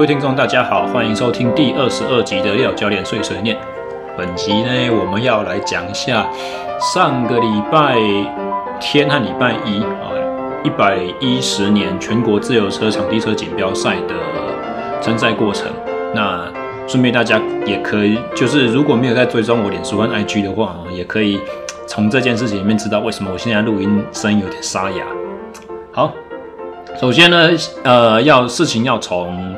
各位听众，大家好，欢迎收听第二十二集的廖教练碎碎念。本集呢，我们要来讲一下上个礼拜天和礼拜一啊，一百一十年全国自由车场地车锦标赛的参赛过程。那顺便大家也可以，就是如果没有在追踪我脸书和 IG 的话，也可以从这件事情里面知道为什么我现在录音声音有点沙哑。好，首先呢，呃，要事情要从。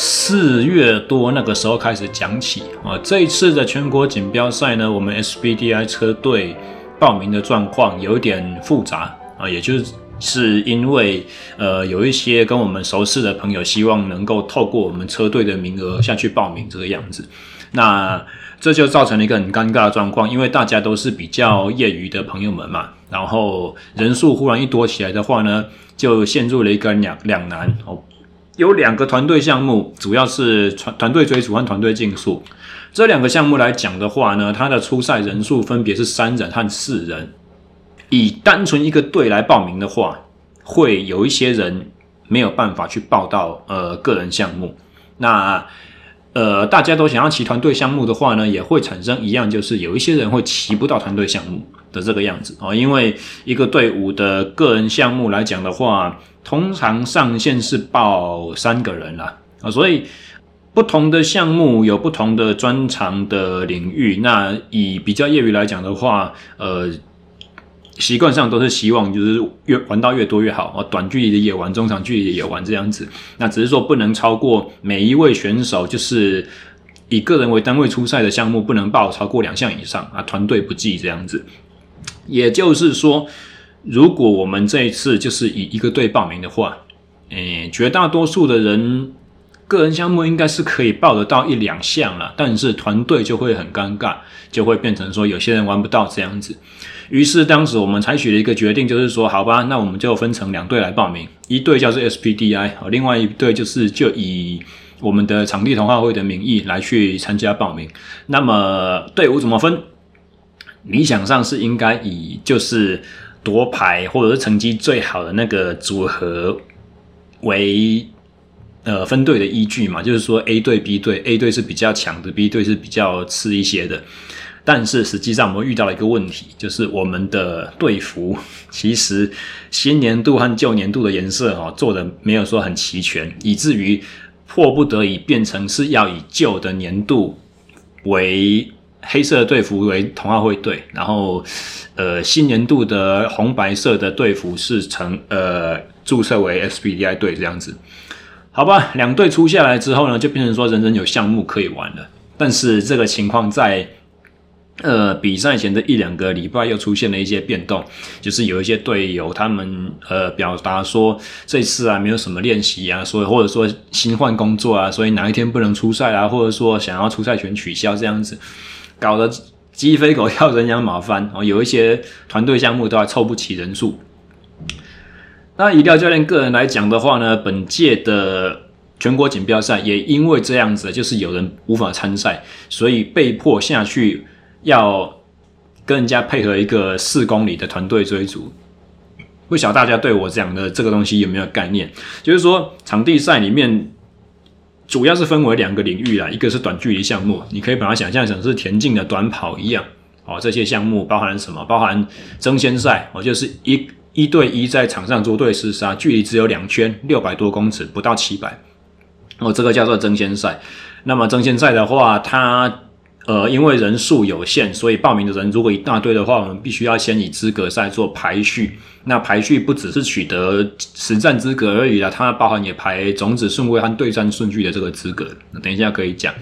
四月多那个时候开始讲起。啊，这一次的全国锦标赛呢，我们 SBDI 车队报名的状况有点复杂。啊，也就是因为呃有一些跟我们熟识的朋友希望能够透过我们车队的名额下去报名这个样子，那这就造成了一个很尴尬的状况，因为大家都是比较业余的朋友们嘛，然后人数忽然一多起来的话呢，就陷入了一个两两难。哦。有两个团队项目，主要是团团队追逐和团队竞速。这两个项目来讲的话呢，它的初赛人数分别是三人和四人。以单纯一个队来报名的话，会有一些人没有办法去报到呃个人项目。那呃大家都想要骑团队项目的话呢，也会产生一样，就是有一些人会骑不到团队项目的这个样子啊。因为一个队伍的个人项目来讲的话，通常上限是报三个人啦，啊，所以不同的项目有不同的专长的领域。那以比较业余来讲的话，呃，习惯上都是希望就是越玩到越多越好啊，短距离的也玩，中长距离的也玩这样子。那只是说不能超过每一位选手，就是以个人为单位出赛的项目不能报超过两项以上啊，团队不计这样子。也就是说。如果我们这一次就是以一个队报名的话，诶，绝大多数的人个人项目应该是可以报得到一两项了，但是团队就会很尴尬，就会变成说有些人玩不到这样子。于是当时我们采取了一个决定，就是说，好吧，那我们就分成两队来报名，一队叫做 SPDI，另外一队就是就以我们的场地同好会的名义来去参加报名。那么队伍怎么分？理想上是应该以就是。夺牌或者是成绩最好的那个组合为呃分队的依据嘛，就是说 A 队、B 队，A 队是比较强的，B 队是比较次一些的。但是实际上我们遇到了一个问题，就是我们的队服其实新年度和旧年度的颜色哦做的没有说很齐全，以至于迫不得已变成是要以旧的年度为。黑色的队服为同奥会队，然后，呃，新年度的红白色的队服是成呃注册为 SBDI 队这样子，好吧，两队出下来之后呢，就变成说人人有项目可以玩了。但是这个情况在呃比赛前的一两个礼拜又出现了一些变动，就是有一些队友他们呃表达说这次啊没有什么练习啊，所以或者说新换工作啊，所以哪一天不能出赛啊，或者说想要出赛权取消这样子。搞得鸡飞狗跳，人仰马翻哦，有一些团队项目都还凑不齐人数。那以廖教练个人来讲的话呢，本届的全国锦标赛也因为这样子，就是有人无法参赛，所以被迫下去要跟人家配合一个四公里的团队追逐。不晓得大家对我讲的这个东西有没有概念？就是说场地赛里面。主要是分为两个领域啦，一个是短距离项目，你可以把它想象成是田径的短跑一样哦。这些项目包含什么？包含争先赛哦，就是一一对一在场上捉对厮杀，距离只有两圈，六百多公尺，不到七百哦，这个叫做争先赛。那么争先赛的话，它。呃，因为人数有限，所以报名的人如果一大堆的话，我们必须要先以资格赛做排序。那排序不只是取得实战资格而已啦，它包含也排种子顺位和对战顺序的这个资格。等一下可以讲。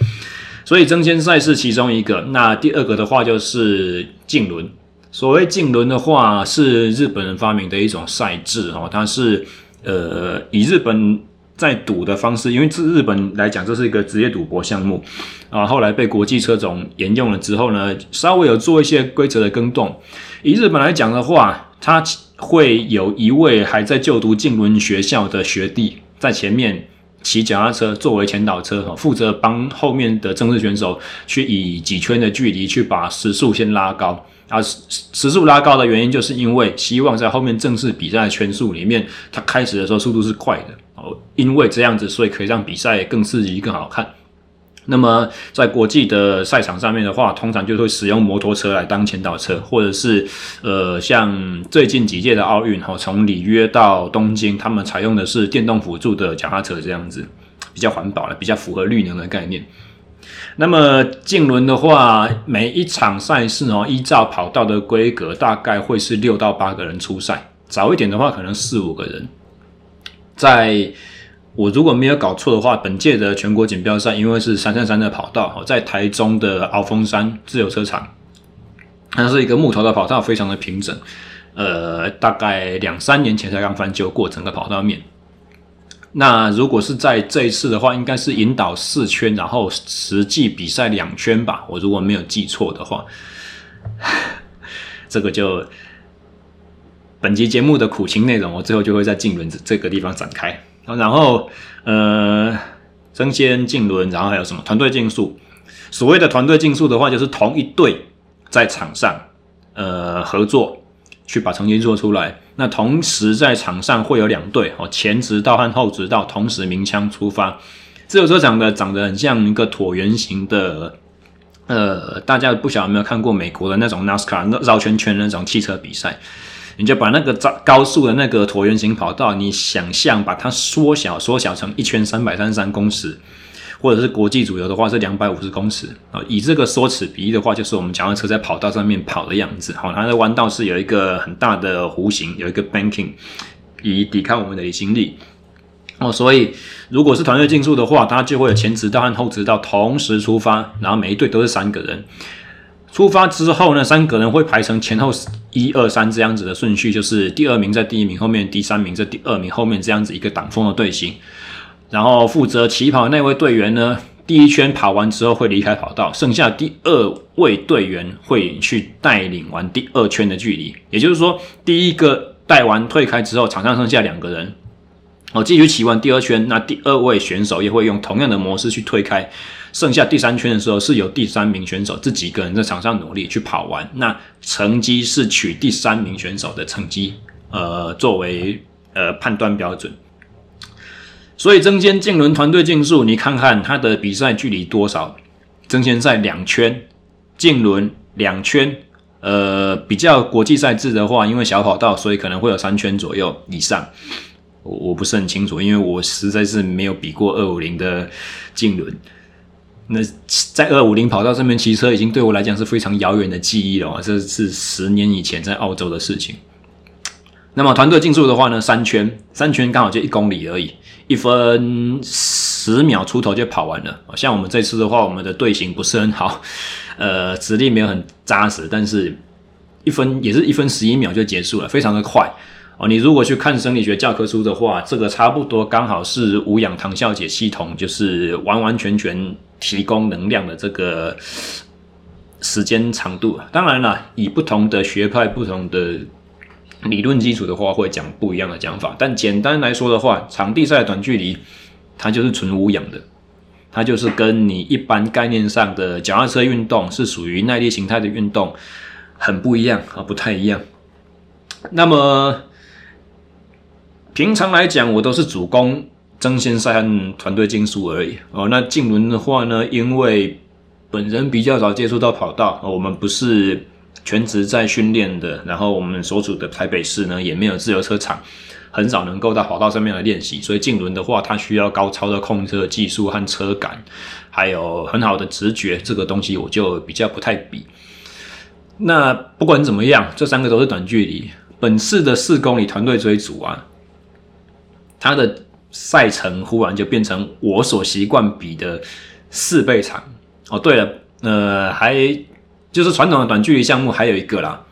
所以争先赛是其中一个。那第二个的话就是竞轮。所谓竞轮的话，是日本人发明的一种赛制哦，它是呃以日本。在赌的方式，因为自日本来讲，这是一个职业赌博项目啊。后来被国际车总沿用了之后呢，稍微有做一些规则的更动。以日本来讲的话，他会有一位还在就读静轮学校的学弟在前面骑脚踏车作为前导车，负责帮后面的正式选手去以几圈的距离去把时速先拉高。啊，时速拉高的原因，就是因为希望在后面正式比赛的圈数里面，他开始的时候速度是快的。哦因为这样子，所以可以让比赛更刺激、更好看。那么在国际的赛场上面的话，通常就会使用摩托车来当前导车，或者是呃，像最近几届的奥运哈，从里约到东京，他们采用的是电动辅助的脚踏车，这样子比较环保了，比较符合绿能的概念。那么竞轮的话，每一场赛事哦，依照跑道的规格，大概会是六到八个人出赛，早一点的话可能四五个人，在。我如果没有搞错的话，本届的全国锦标赛因为是三三三的跑道，在台中的鳌峰山自由车场，它是一个木头的跑道，非常的平整。呃，大概两三年前才刚翻修过整个跑道面。那如果是在这一次的话，应该是引导四圈，然后实际比赛两圈吧。我如果没有记错的话，这个就本集节目的苦情内容，我最后就会在竞轮这个地方展开。然后，呃，争先竞轮，然后还有什么团队竞速？所谓的团队竞速的话，就是同一队在场上，呃，合作去把成绩做出来。那同时在场上会有两队哦，前直道和后直道同时鸣枪出发。自由车长的长得很像一个椭圆形的，呃，大家不晓得有没有看过美国的那种 NASCAR 绕圈圈那种汽车比赛？你就把那个高速的那个椭圆形跑道，你想象把它缩小，缩小成一圈三百三十三公尺，或者是国际主流的话是两百五十公尺啊。以这个缩尺比例的话，就是我们脚踏车在跑道上面跑的样子。好，它的弯道是有一个很大的弧形，有一个 banking，以抵抗我们的离心力。哦，所以如果是团队竞速的话，它就会有前直道和后直道同时出发，然后每一队都是三个人。出发之后呢，三个人会排成前后一二三这样子的顺序，就是第二名在第一名后面，第三名在第二名后面这样子一个挡风的队形。然后负责起跑的那位队员呢，第一圈跑完之后会离开跑道，剩下第二位队员会去带领完第二圈的距离。也就是说，第一个带完退开之后，场上剩下两个人，哦，继续骑完第二圈，那第二位选手也会用同样的模式去推开。剩下第三圈的时候，是由第三名选手自己个人在场上努力去跑完，那成绩是取第三名选手的成绩，呃，作为呃判断标准。所以争先竞轮团队竞速，你看看它的比赛距离多少？争先赛两圈，竞轮两圈，呃，比较国际赛制的话，因为小跑道，所以可能会有三圈左右以上。我我不是很清楚，因为我实在是没有比过二五零的竞轮。那在二五零跑道上面骑车，已经对我来讲是非常遥远的记忆了。这是十年以前在澳洲的事情。那么团队竞速的话呢，三圈，三圈刚好就一公里而已，一分十秒出头就跑完了。像我们这次的话，我们的队形不是很好，呃，实力没有很扎实，但是一分也是一分十一秒就结束了，非常的快。哦，你如果去看生理学教科书的话，这个差不多刚好是无氧糖酵解系统，就是完完全全提供能量的这个时间长度。当然了，以不同的学派、不同的理论基础的话，会讲不一样的讲法。但简单来说的话，场地赛短距离，它就是纯无氧的，它就是跟你一般概念上的脚踏车运动是属于耐力形态的运动很不一样啊，不太一样。那么。平常来讲，我都是主攻争先赛和团队竞速而已哦。那竞轮的话呢，因为本人比较早接触到跑道，我们不是全职在训练的，然后我们所处的台北市呢也没有自由车场，很少能够到跑道上面来练习。所以竞轮的话，它需要高超的控车技术和车感，还有很好的直觉，这个东西我就比较不太比。那不管怎么样，这三个都是短距离。本次的四公里团队追逐啊。他的赛程忽然就变成我所习惯比的四倍长哦。对了，呃，还就是传统的短距离项目还有一个啦，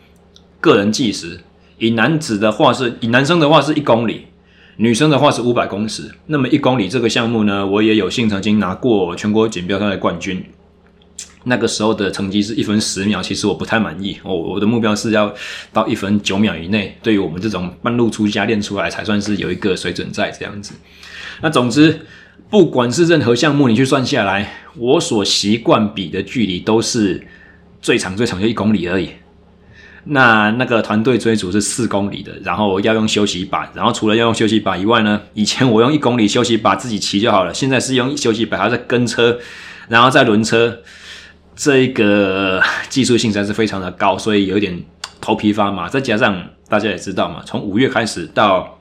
个人计时。以男子的话是，以男生的话是一公里，女生的话是五百公尺。那么一公里这个项目呢，我也有幸曾经拿过全国锦标赛的冠军。那个时候的成绩是一分十秒，其实我不太满意。我我的目标是要到一分九秒以内。对于我们这种半路出家练出来，才算是有一个水准在这样子。那总之，不管是任何项目，你去算下来，我所习惯比的距离都是最长最长就一公里而已。那那个团队追逐是四公里的，然后要用休息把，然后除了要用休息把以外呢，以前我用一公里休息把自己骑就好了，现在是用休息把还在跟车，然后再轮车，这个技术性实在是非常的高，所以有点头皮发麻。再加上大家也知道嘛，从五月开始到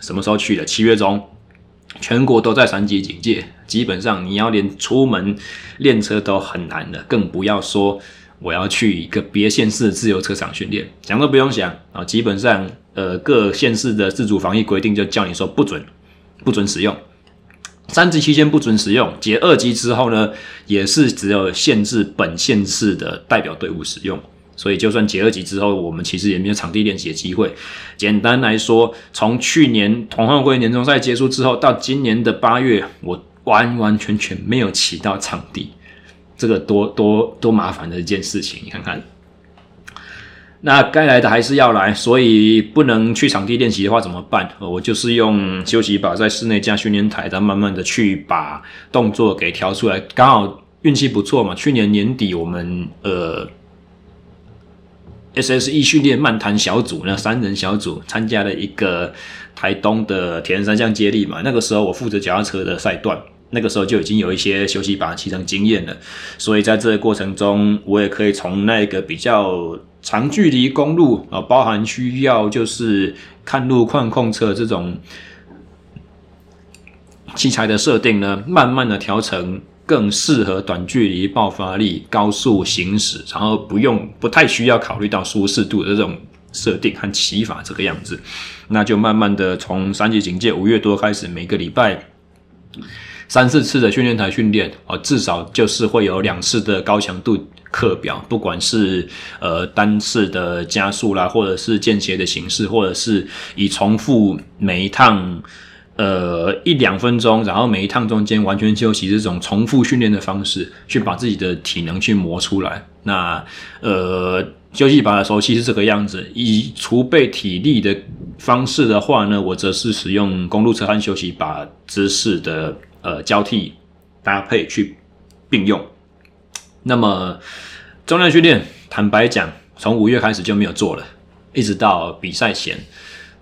什么时候去的？七月中。全国都在三级警戒，基本上你要连出门练车都很难了，更不要说我要去一个别县市自由车场训练，想都不用想啊！基本上，呃，各县市的自主防疫规定就叫你说不准，不准使用，三级期间不准使用，解二级之后呢，也是只有限制本县市的代表队伍使用。所以，就算解二级之后，我们其实也没有场地练习的机会。简单来说，从去年同好会年终赛结束之后，到今年的八月，我完完全全没有骑到场地，这个多多多麻烦的一件事情。你看看，那该来的还是要来，所以不能去场地练习的话怎么办？我就是用休息吧在室内架训练台，再慢慢的去把动作给调出来。刚好运气不错嘛，去年年底我们呃。SSE 训练漫谈小组，那三人小组参加了一个台东的铁人三项接力嘛。那个时候我负责脚踏车的赛段，那个时候就已经有一些休息把骑乘经验了。所以在这个过程中，我也可以从那个比较长距离公路啊，包含需要就是看路况控车这种器材的设定呢，慢慢的调成。更适合短距离爆发力、高速行驶，然后不用不太需要考虑到舒适度的这种设定和骑法这个样子，那就慢慢的从三级警戒五月多开始，每个礼拜三四次的训练台训练哦，至少就是会有两次的高强度课表，不管是呃单次的加速啦，或者是间歇的形式，或者是以重复每一趟。呃，一两分钟，然后每一趟中间完全休息，这种重复训练的方式，去把自己的体能去磨出来。那呃，休息把的熟悉是这个样子。以储备体力的方式的话呢，我则是使用公路车和休息把姿势的呃交替搭配去并用。那么重量训练，坦白讲，从五月开始就没有做了，一直到比赛前。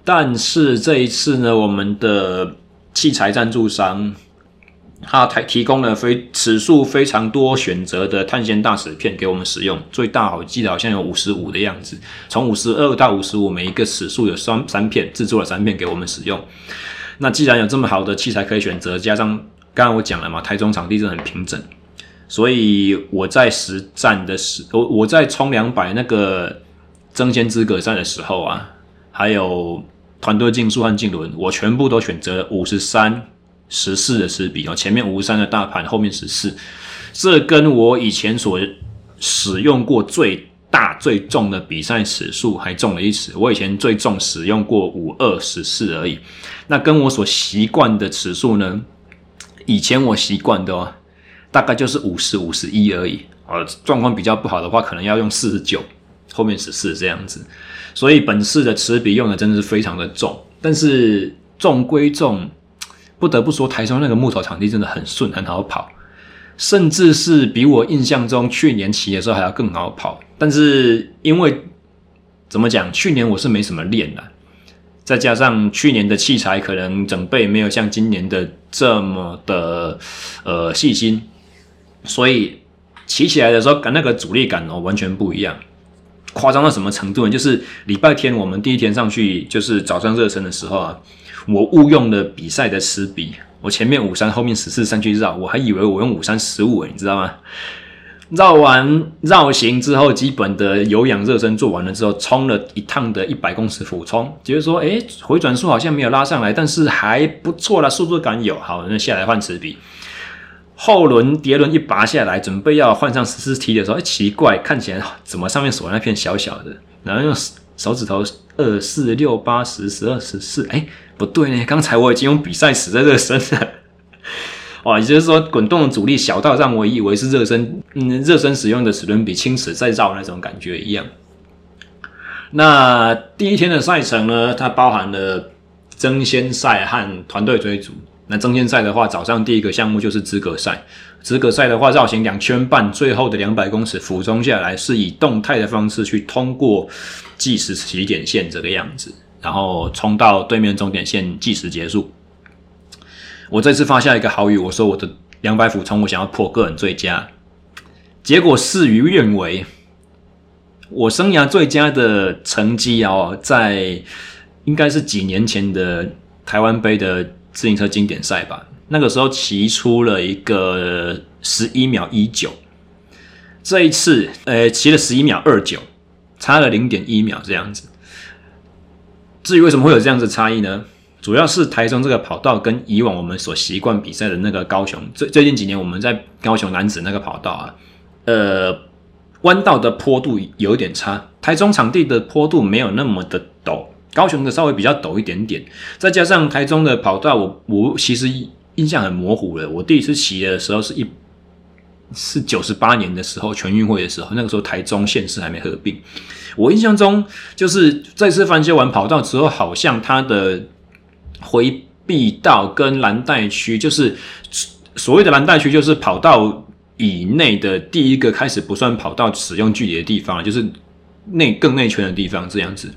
但是这一次呢，我们的器材赞助商他提提供了非尺数非常多选择的碳纤大尺片给我们使用，最大我记得好像有五十五的样子，从五十二到五十五，每一个尺数有三三片，制作了三片给我们使用。那既然有这么好的器材可以选择，加上刚刚我讲了嘛，台中场地真的很平整，所以我在实战的时，我我在冲两百那个争先资格赛的时候啊，还有。团队竞速和竞轮，我全部都选择了五十三十四的齿比哦，前面五十三的大盘，后面十四，这跟我以前所使用过最大最重的比赛齿数还重了一齿。我以前最重使用过五二十四而已，那跟我所习惯的齿数呢？以前我习惯的哦，大概就是五十五十一而已。呃，状况比较不好的话，可能要用四十九，后面十四这样子。所以本次的持比用的真的是非常的重，但是重归重，不得不说台中那个木头场地真的很顺，很好跑，甚至是比我印象中去年骑的时候还要更好跑。但是因为怎么讲，去年我是没什么练的，再加上去年的器材可能整备没有像今年的这么的呃细心，所以骑起来的时候感那个阻力感哦完全不一样。夸张到什么程度呢？就是礼拜天我们第一天上去，就是早上热身的时候啊，我误用了比赛的齿比，我前面五三，后面十四上去绕，我还以为我用五三十五，你知道吗？绕完绕行之后，基本的有氧热身做完了之后，冲了一趟的一百公尺俯冲，觉得说，哎，回转数好像没有拉上来，但是还不错啦，速度感有。好，那下来换齿比。后轮碟轮一拔下来，准备要换上十四 T 的时候，哎，奇怪，看起来怎么上面锁那片小小的，然后用手指头二四六八十十二十四，哎，不对呢，刚才我已经用比赛齿在热身了，哇，也就是说滚动的阻力小到让我以为是热身，嗯，热身使用的齿轮比轻齿在绕那种感觉一样。那第一天的赛程呢，它包含了争先赛和团队追逐。那正线赛的话，早上第一个项目就是资格赛。资格赛的话，绕行两圈半，最后的两百公尺俯冲下来，是以动态的方式去通过计时起点线这个样子，然后冲到对面终点线计时结束。我这次发下一个好语，我说我的两百俯冲，我想要破个人最佳。结果事与愿违，我生涯最佳的成绩哦，在应该是几年前的台湾杯的自行车经典赛吧。那个时候骑出了一个十一秒一九，这一次呃骑了十一秒二九，差了零点一秒这样子。至于为什么会有这样子差异呢？主要是台中这个跑道跟以往我们所习惯比赛的那个高雄，最最近几年我们在高雄男子那个跑道啊，呃，弯道的坡度有点差，台中场地的坡度没有那么的陡，高雄的稍微比较陡一点点，再加上台中的跑道，我我其实印象很模糊了。我第一次骑的时候是一是九十八年的时候全运会的时候，那个时候台中县市还没合并，我印象中就是这次翻修完跑道之后，好像它的。回避道跟蓝带区，就是所谓的蓝带区，就是跑道以内的第一个开始不算跑道使用距离的地方，就是内更内圈的地方这样子。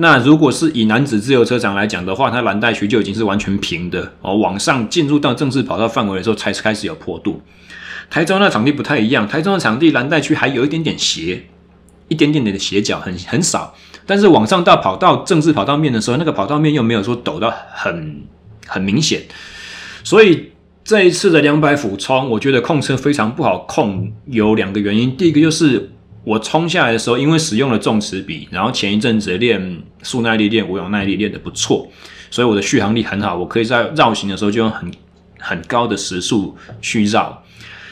那如果是以男子自由车场来讲的话，它蓝带区就已经是完全平的哦，往上进入到正式跑道范围的时候才开始有坡度。台中那场地不太一样，台中的场地蓝带区还有一点点斜，一点点点的斜角，很很少。但是往上到跑道正式跑道面的时候，那个跑道面又没有说陡到很很明显，所以这一次的两百俯冲，我觉得控车非常不好控，有两个原因。第一个就是我冲下来的时候，因为使用了重齿比，然后前一阵子练速耐力、练无氧耐力练得不错，所以我的续航力很好，我可以在绕行的时候就用很很高的时速去绕。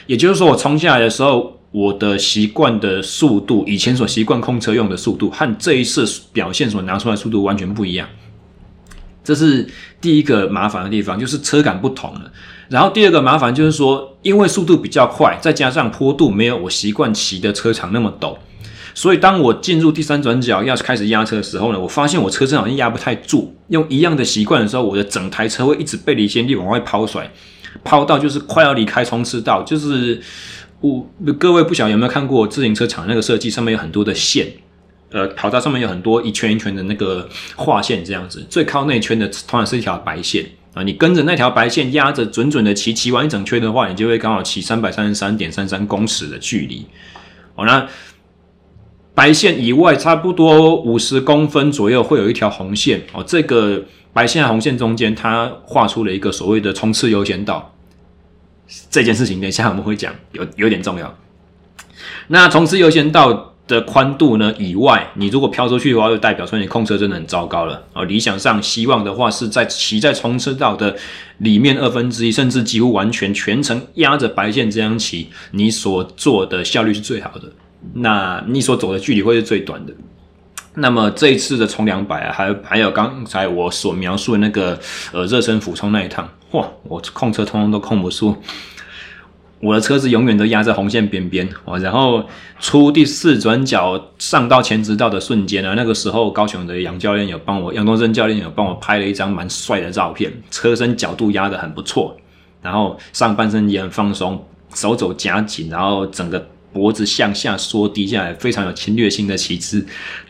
也就是说，我冲下来的时候。我的习惯的速度，以前所习惯控车用的速度，和这一次表现所拿出来速度完全不一样。这是第一个麻烦的地方，就是车感不同了。然后第二个麻烦就是说，因为速度比较快，再加上坡度没有我习惯骑的车场那么陡，所以当我进入第三转角要开始压车的时候呢，我发现我车身好像压不太住。用一样的习惯的时候，我的整台车会一直背离心力往外抛甩，抛到就是快要离开冲刺道，就是。我各位不晓得有没有看过自行车场那个设计，上面有很多的线，呃，跑道上面有很多一圈一圈的那个画线，这样子，最靠内圈的通常是一条白线啊，你跟着那条白线压着准准的骑，骑完一整圈的话，你就会刚好骑三百三十三点三三公尺的距离。哦，那白线以外，差不多五十公分左右会有一条红线哦，这个白线和红线中间，它画出了一个所谓的冲刺优先道。这件事情等一下我们会讲，有有点重要。那冲刺优先道的宽度呢？以外，你如果飘出去的话，就代表说你控车真的很糟糕了哦。理想上，希望的话是在骑在冲刺道的里面二分之一，甚至几乎完全全程压着白线这样骑，你所做的效率是最好的，那你所走的距离会是最短的。那么这一次的冲两百啊，还还有刚才我所描述的那个呃热身俯冲那一趟，哇，我控车通通都控不住，我的车子永远都压在红线边边哦。然后出第四转角上到前直道的瞬间呢，那个时候高雄的杨教练有帮我，杨东升教练有帮我拍了一张蛮帅的照片，车身角度压得很不错，然后上半身也很放松，手肘夹紧，然后整个。脖子向下缩低下来，非常有侵略性的骑姿。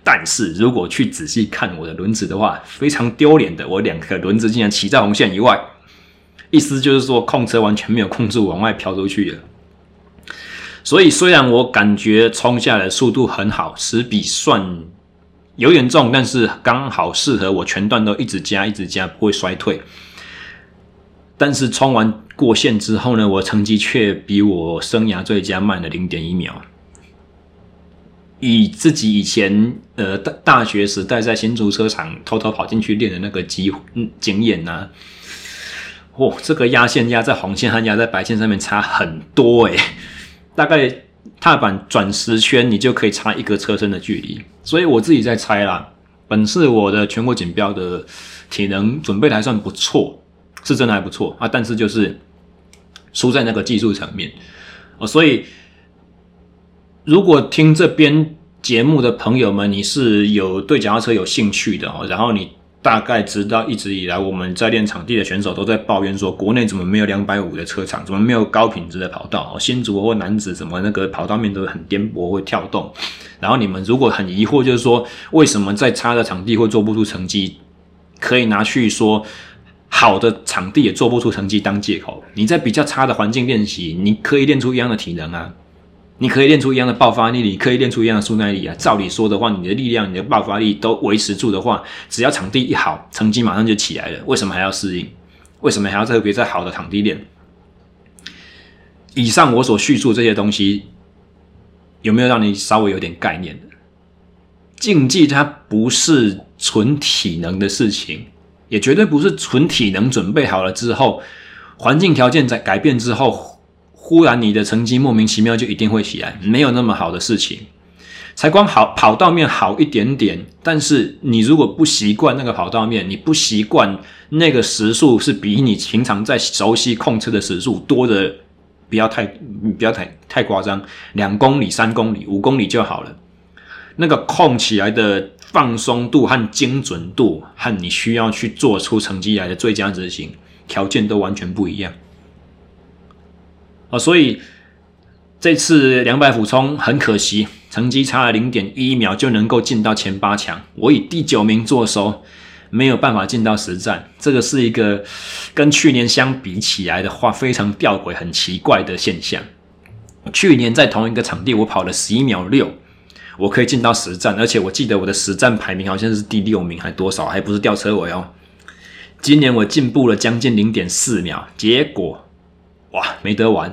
但是如果去仔细看我的轮子的话，非常丢脸的，我两个轮子竟然骑在红线以外。意思就是说，控车完全没有控制，往外飘出去了。所以虽然我感觉冲下来速度很好，十比算有点重，但是刚好适合我全段都一直加，一直加，不会衰退。但是冲完过线之后呢，我成绩却比我生涯最佳慢了零点一秒。以自己以前呃大大学时代在新竹车场偷偷跑进去练的那个机嗯经验呢、哇，这个压线压在红线和压在白线上面差很多诶，大概踏板转十圈你就可以差一个车身的距离。所以我自己在猜啦，本次我的全国锦标的体能准备的还算不错。是真的还不错啊，但是就是输在那个技术层面哦。所以，如果听这边节目的朋友们，你是有对脚踏车有兴趣的哦，然后你大概知道，一直以来我们在练场地的选手都在抱怨说，国内怎么没有两百五的车场，怎么没有高品质的跑道？新竹或男子怎么那个跑道面都很颠簸，会跳动。然后你们如果很疑惑，就是说为什么在差的场地会做不出成绩，可以拿去说好的场地也做不出成绩当借口。你在比较差的环境练习，你可以练出一样的体能啊。你可以练出一样的爆发力，你可以练出一样的速耐力啊！照理说的话，你的力量、你的爆发力都维持住的话，只要场地一好，成绩马上就起来了。为什么还要适应？为什么还要特别在好的场地练？以上我所叙述这些东西，有没有让你稍微有点概念？竞技它不是纯体能的事情，也绝对不是纯体能准备好了之后，环境条件在改变之后。忽然，你的成绩莫名其妙就一定会起来，没有那么好的事情。才光好跑道面好一点点，但是你如果不习惯那个跑道面，你不习惯那个时速是比你平常在熟悉控车的时速多的，不要太不要太太夸张，两公里、三公里、五公里就好了。那个控起来的放松度和精准度，和你需要去做出成绩来的最佳执行条件都完全不一样。哦，所以这次两百俯冲很可惜，成绩差了零点一秒就能够进到前八强，我以第九名作收，没有办法进到实战。这个是一个跟去年相比起来的话，非常吊诡、很奇怪的现象。去年在同一个场地，我跑了十一秒六，我可以进到实战，而且我记得我的实战排名好像是第六名，还多少，还不是吊车尾哦。今年我进步了将近零点四秒，结果。哇，没得玩，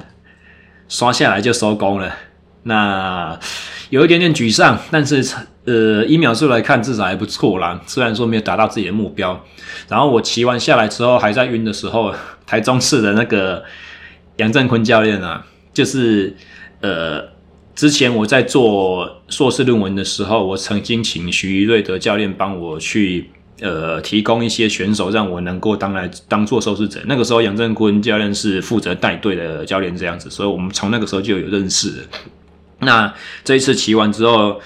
刷下来就收工了。那有一点点沮丧，但是呃，以秒数来看，至少还不错啦。虽然说没有达到自己的目标。然后我骑完下来之后，还在晕的时候，台中市的那个杨振坤教练啊，就是呃，之前我在做硕士论文的时候，我曾经请徐瑞德教练帮我去。呃，提供一些选手让我能够当来当做受试者。那个时候，杨振坤教练是负责带队的教练，这样子，所以我们从那个时候就有认识。那这一次骑完之后，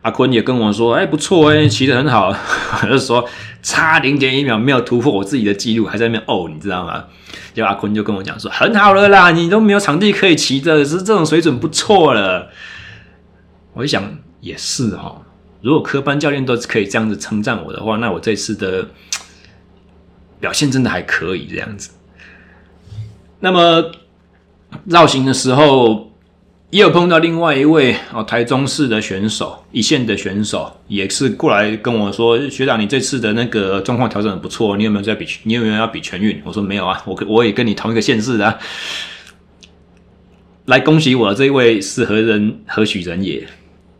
阿坤也跟我说：“哎、不错哎、骑得很好。” 我就说差零点一秒没有突破我自己的记录，还在那边哦，你知道吗？就阿坤就跟我讲说：“很好了啦，你都没有场地可以骑的，是这种水准不错了。”我一想也是哈。如果科班教练都可以这样子称赞我的话，那我这次的 表现真的还可以这样子。那么绕行的时候，也有碰到另外一位哦，台中市的选手，一线的选手，也是过来跟我说：“学长，你这次的那个状况调整很不错，你有没有在比？你有没有要比全运？”我说：“没有啊，我我也跟你同一个县市的。”来恭喜我这一位是何人？何许人也？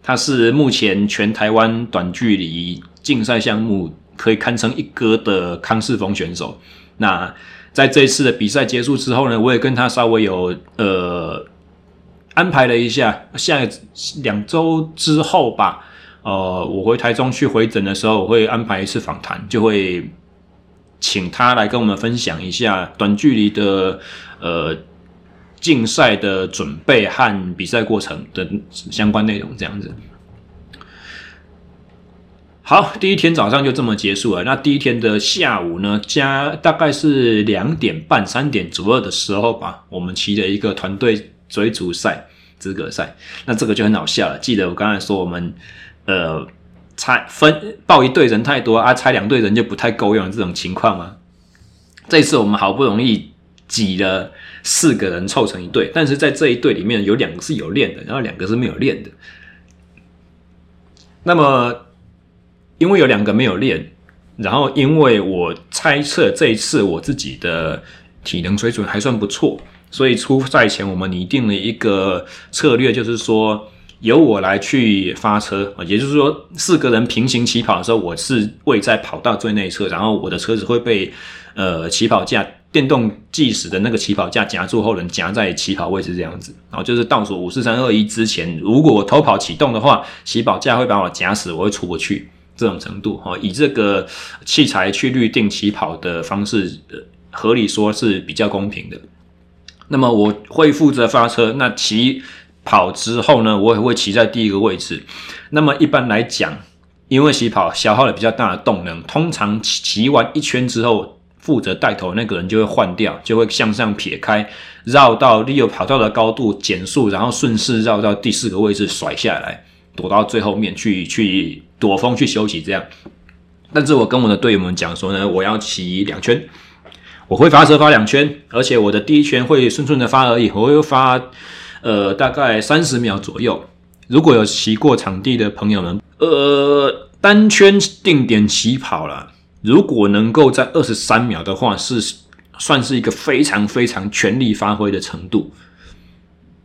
他是目前全台湾短距离竞赛项目可以堪称一哥的康世峰选手。那在这一次的比赛结束之后呢，我也跟他稍微有呃安排了一下，下两周之后吧，呃，我回台中去回诊的时候，我会安排一次访谈，就会请他来跟我们分享一下短距离的呃。竞赛的准备和比赛过程的相关内容，这样子。好，第一天早上就这么结束了。那第一天的下午呢，加大概是两点半、三点左右的时候吧，我们骑了一个团队追逐赛资格赛。那这个就很好笑了。记得我刚才说，我们呃，猜分报一队人太多啊，猜两队人就不太够用这种情况吗？这次我们好不容易挤了。四个人凑成一队，但是在这一队里面有两个是有练的，然后两个是没有练的。那么，因为有两个没有练，然后因为我猜测这一次我自己的体能水准还算不错，所以出赛前我们拟定了一个策略，就是说由我来去发车啊，也就是说四个人平行起跑的时候，我是位在跑道最内侧，然后我的车子会被呃起跑架。电动计时的那个起跑架夹住后轮，夹在起跑位置这样子，然后就是倒数五四三二一之前，如果我偷跑启动的话，起跑架会把我夹死，我会出不去。这种程度哈，以这个器材去预定起跑的方式，合理说是比较公平的。那么我会负责发车，那起跑之后呢，我也会骑在第一个位置。那么一般来讲，因为起跑消耗了比较大的动能，通常骑完一圈之后，负责带头那个人就会换掉，就会向上撇开，绕到利用跑道的高度减速，然后顺势绕到第四个位置甩下来，躲到最后面去去躲风去休息这样。但是我跟我的队友们讲说呢，我要骑两圈，我会发车发两圈，而且我的第一圈会顺顺的发而已，我会发呃大概三十秒左右。如果有骑过场地的朋友们，呃，单圈定点起跑了，如果能够在二十三秒的话，是算是一个非常非常全力发挥的程度。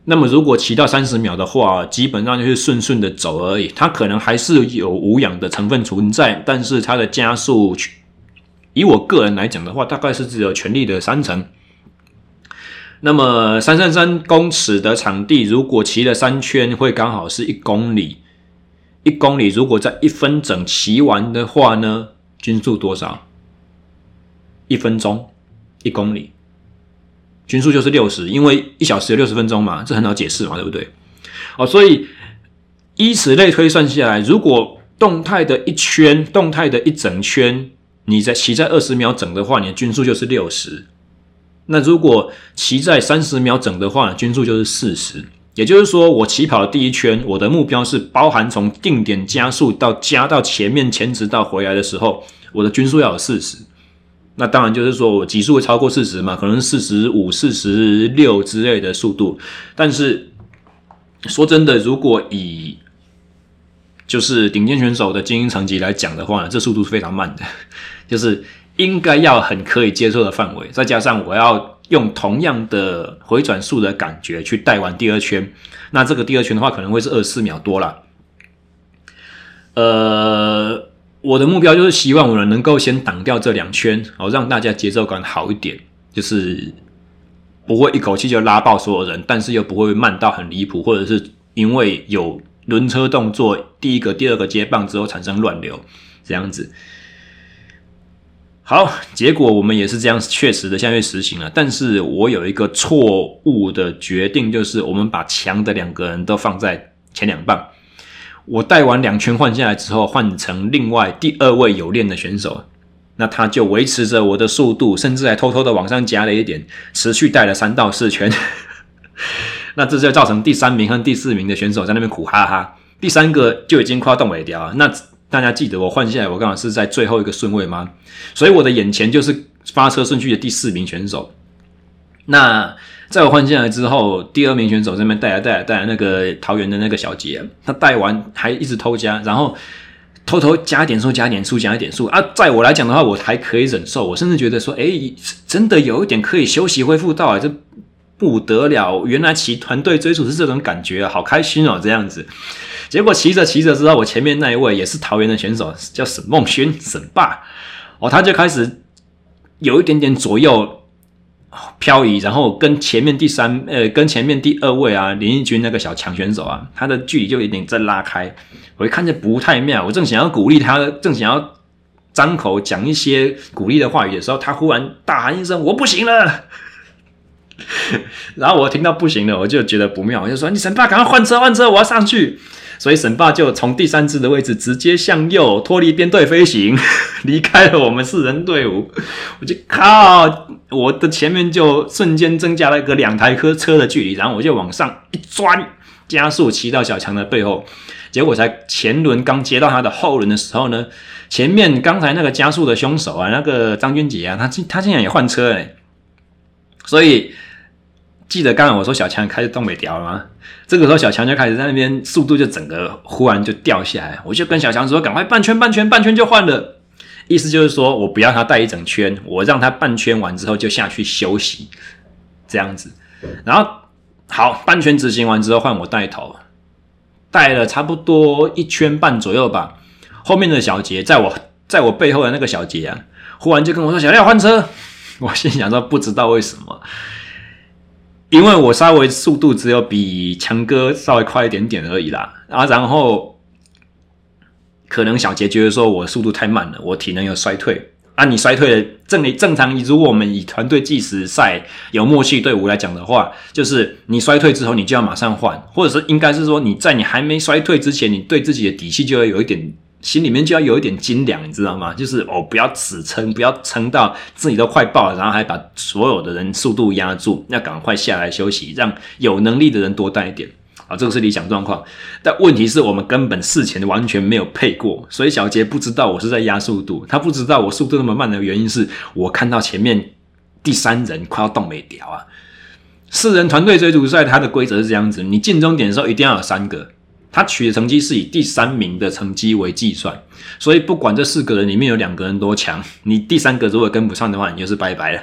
那么如果骑到三十秒的话，基本上就是顺顺的走而已。它可能还是有无氧的成分存在，但是它的加速，以我个人来讲的话，大概是只有全力的三成。那么三三三公尺的场地，如果骑了三圈，会刚好是一公里。一公里如果在一分整骑完的话呢，均速多少？一分钟一公里，均速就是六十，因为一小时有六十分钟嘛，这很好解释嘛，对不对？哦，所以以此类推算下来，如果动态的一圈，动态的一整圈，你在骑在二十秒整的话，你的均速就是六十。那如果骑在三十秒整的话，均速就是四十。也就是说，我起跑的第一圈，我的目标是包含从定点加速到加到前面前直到回来的时候，我的均速要有四十。那当然就是说我极速会超过四十嘛，可能四十五、四十六之类的速度。但是说真的，如果以就是顶尖选手的精英成绩来讲的话呢，这速度是非常慢的，就是。应该要很可以接受的范围，再加上我要用同样的回转速的感觉去带完第二圈，那这个第二圈的话可能会是二十四秒多啦。呃，我的目标就是希望我能够先挡掉这两圈，哦，让大家节奏感好一点，就是不会一口气就拉爆所有人，但是又不会慢到很离谱，或者是因为有轮车动作，第一个、第二个接棒之后产生乱流这样子。好，结果我们也是这样，确实的，现在实行了。但是我有一个错误的决定，就是我们把强的两个人都放在前两棒。我带完两圈换下来之后，换成另外第二位有练的选手，那他就维持着我的速度，甚至还偷偷的往上加了一点，持续带了三到四圈。那这就造成第三名和第四名的选手在那边苦哈哈，第三个就已经快要动尾掉了。那。大家记得我换下来，我刚好是在最后一个顺位吗？所以我的眼前就是发车顺序的第四名选手。那在我换下来之后，第二名选手这边带来带来带来那个桃园的那个小杰，他带完还一直偷加，然后偷偷加点数，加点数，加一点数啊！在我来讲的话，我还可以忍受，我甚至觉得说，哎，真的有一点可以休息恢复到啊，这不得了！原来骑团队追逐是这种感觉，好开心哦，这样子。结果骑着骑着之后，我前面那一位也是桃园的选手，叫沈梦轩，沈爸哦，他就开始有一点点左右漂移，然后跟前面第三呃，跟前面第二位啊林义军那个小强选手啊，他的距离就有点在拉开。我一看见不太妙，我正想要鼓励他，正想要张口讲一些鼓励的话语的时候，他忽然大喊一声：“我不行了！” 然后我听到不行了，我就觉得不妙，我就说：“你沈爸，赶快换车，换车，我要上去。”所以沈爸就从第三支的位置直接向右脱离编队飞行，离开了我们四人队伍。我就靠，我的前面就瞬间增加了一个两台车车的距离，然后我就往上一钻，加速骑到小强的背后。结果才前轮刚接到他的后轮的时候呢，前面刚才那个加速的凶手啊，那个张军杰啊，他他竟然也换车哎，所以。记得刚刚我说小强开始东北调了吗？这个时候小强就开始在那边速度就整个忽然就掉下来，我就跟小强说：“赶快半圈半圈半圈就换了。”意思就是说我不要他带一整圈，我让他半圈完之后就下去休息，这样子。然后好，半圈执行完之后换我带头，带了差不多一圈半左右吧。后面的小杰在我在我背后的那个小杰啊，忽然就跟我说：“小廖换车。”我心想说：“不知道为什么。”因为我稍微速度只有比强哥稍微快一点点而已啦，啊，然后可能小杰觉得说我速度太慢了，我体能有衰退啊。你衰退了，正正常。如果我们以团队计时赛有默契队伍来讲的话，就是你衰退之后，你就要马上换，或者是应该是说你在你还没衰退之前，你对自己的底气就要有一点心里面就要有一点斤两，你知道吗？就是哦，不要死撑，不要撑到自己都快爆了，然后还把所有的人速度压住，要赶快下来休息，让有能力的人多带一点。啊，这个是理想状况，但问题是我们根本事前完全没有配过，所以小杰不知道我是在压速度，他不知道我速度那么慢的原因是我看到前面第三人快要动没掉啊。四人团队追逐赛它的规则是这样子，你进终点的时候一定要有三个，他取的成绩是以第三名的成绩为计算，所以不管这四个人里面有两个人多强，你第三个如果跟不上的话，你就是拜拜了。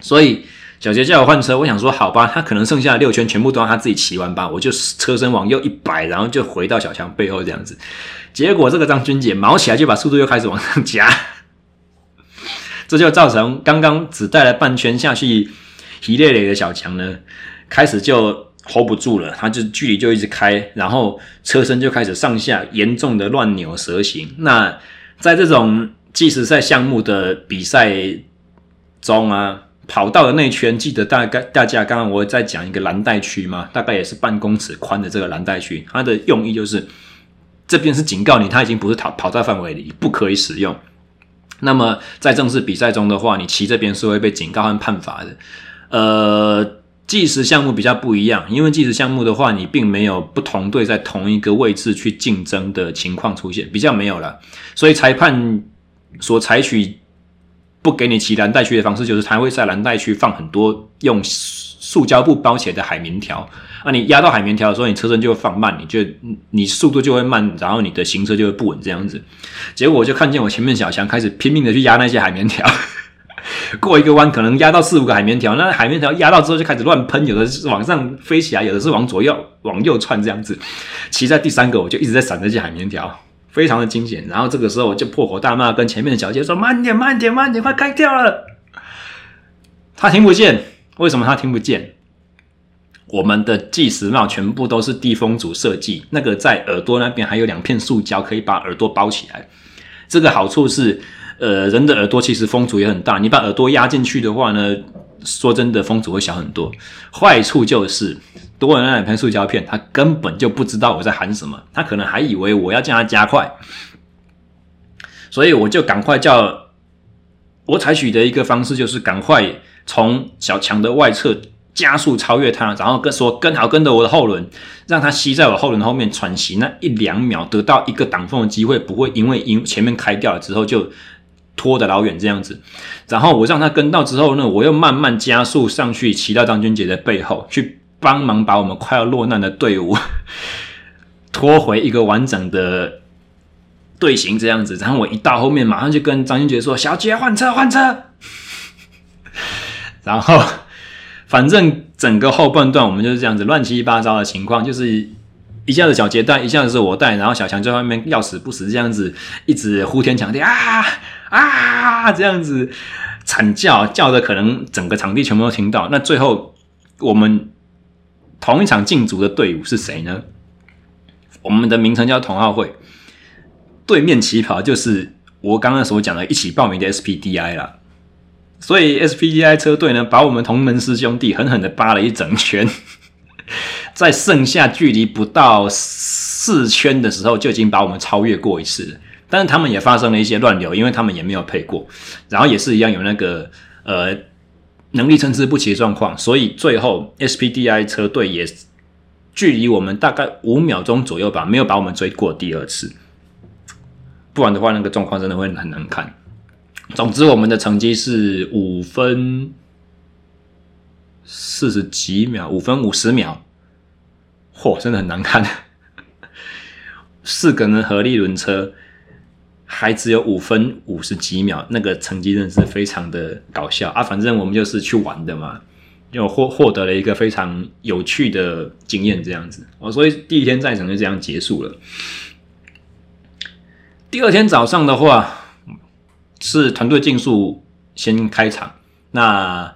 所以。小杰叫我换车，我想说好吧，他可能剩下的六圈全部都让他自己骑完吧，我就车身往右一摆，然后就回到小强背后这样子。结果这个张军姐毛起来就把速度又开始往上加，这就造成刚刚只带了半圈下去疲累累的小强呢，开始就 hold 不住了，他就距离就一直开，然后车身就开始上下严重的乱扭蛇形。那在这种计时赛项目的比赛中啊。跑道的那一圈，记得大概大家刚刚我在讲一个蓝带区嘛，大概也是半公尺宽的这个蓝带区，它的用意就是这边是警告你，它已经不是跑跑道范围里，不可以使用。那么在正式比赛中的话，你骑这边是会被警告和判罚的。呃，计时项目比较不一样，因为计时项目的话，你并没有不同队在同一个位置去竞争的情况出现，比较没有了，所以裁判所采取。不给你骑蓝带区的方式，就是他会在蓝带区放很多用塑胶布包起来的海绵条。啊，你压到海绵条的时候，你车身就会放慢，你就你速度就会慢，然后你的行车就会不稳这样子。结果我就看见我前面小强开始拼命的去压那些海绵条，过一个弯可能压到四五个海绵条，那海绵条压到之后就开始乱喷，有的是往上飞起来，有的是往左右往右窜这样子。骑在第三个，我就一直在闪这些海绵条。非常的惊险，然后这个时候我就破口大骂，跟前面的小姐说：“慢点，慢点，慢点，快开掉了！”他听不见，为什么他听不见？我们的计时帽全部都是地风组设计，那个在耳朵那边还有两片塑胶，可以把耳朵包起来。这个好处是，呃，人的耳朵其实风阻也很大，你把耳朵压进去的话呢，说真的，风阻会小很多。坏处就是。多了那两片塑胶片，他根本就不知道我在喊什么，他可能还以为我要叫他加快，所以我就赶快叫，我采取的一个方式就是赶快从小强的外侧加速超越他，然后跟说跟好跟着我的后轮，让他吸在我后轮后面喘息那一两秒，得到一个挡风的机会，不会因为因前面开掉了之后就拖得老远这样子，然后我让他跟到之后呢，我又慢慢加速上去，骑到张军杰的背后去。帮忙把我们快要落难的队伍 拖回一个完整的队形，这样子。然后我一到后面，马上就跟张俊杰说：“小姐换车，换车。”然后反正整个后半段我们就是这样子乱七八糟的情况，就是一下子小杰带，一下子是我带，然后小强在外面要死不死这样子，一直呼天抢地啊啊这样子惨叫，叫的可能整个场地全部都听到。那最后我们。同一场竞逐的队伍是谁呢？我们的名称叫同好会，对面起跑就是我刚刚所讲的一起报名的 SPDI 啦。所以 SPDI 车队呢，把我们同门师兄弟狠狠的扒了一整圈，在剩下距离不到四圈的时候，就已经把我们超越过一次了。但是他们也发生了一些乱流，因为他们也没有配过，然后也是一样有那个呃。能力参差不齐的状况，所以最后 SPDI 车队也距离我们大概五秒钟左右吧，没有把我们追过第二次。不然的话，那个状况真的会很难看。总之，我们的成绩是五分四十几秒，五分五十秒，嚯，真的很难看。四个人合力轮车。还只有五分五十几秒，那个成绩真的是非常的搞笑啊！反正我们就是去玩的嘛，就获获得了一个非常有趣的经验，这样子哦。所以第一天赛程就这样结束了。第二天早上的话，是团队竞速先开场，那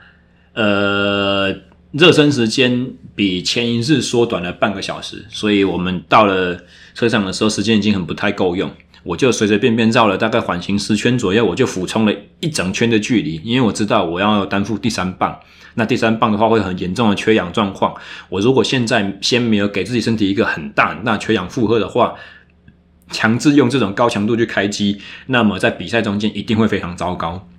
呃热身时间比前一日缩短了半个小时，所以我们到了车上的时候，时间已经很不太够用。我就随随便便绕了大概缓行十圈左右，我就俯冲了一整圈的距离，因为我知道我要担负第三棒，那第三棒的话会很严重的缺氧状况。我如果现在先没有给自己身体一个很大很大缺氧负荷的话，强制用这种高强度去开机，那么在比赛中间一定会非常糟糕。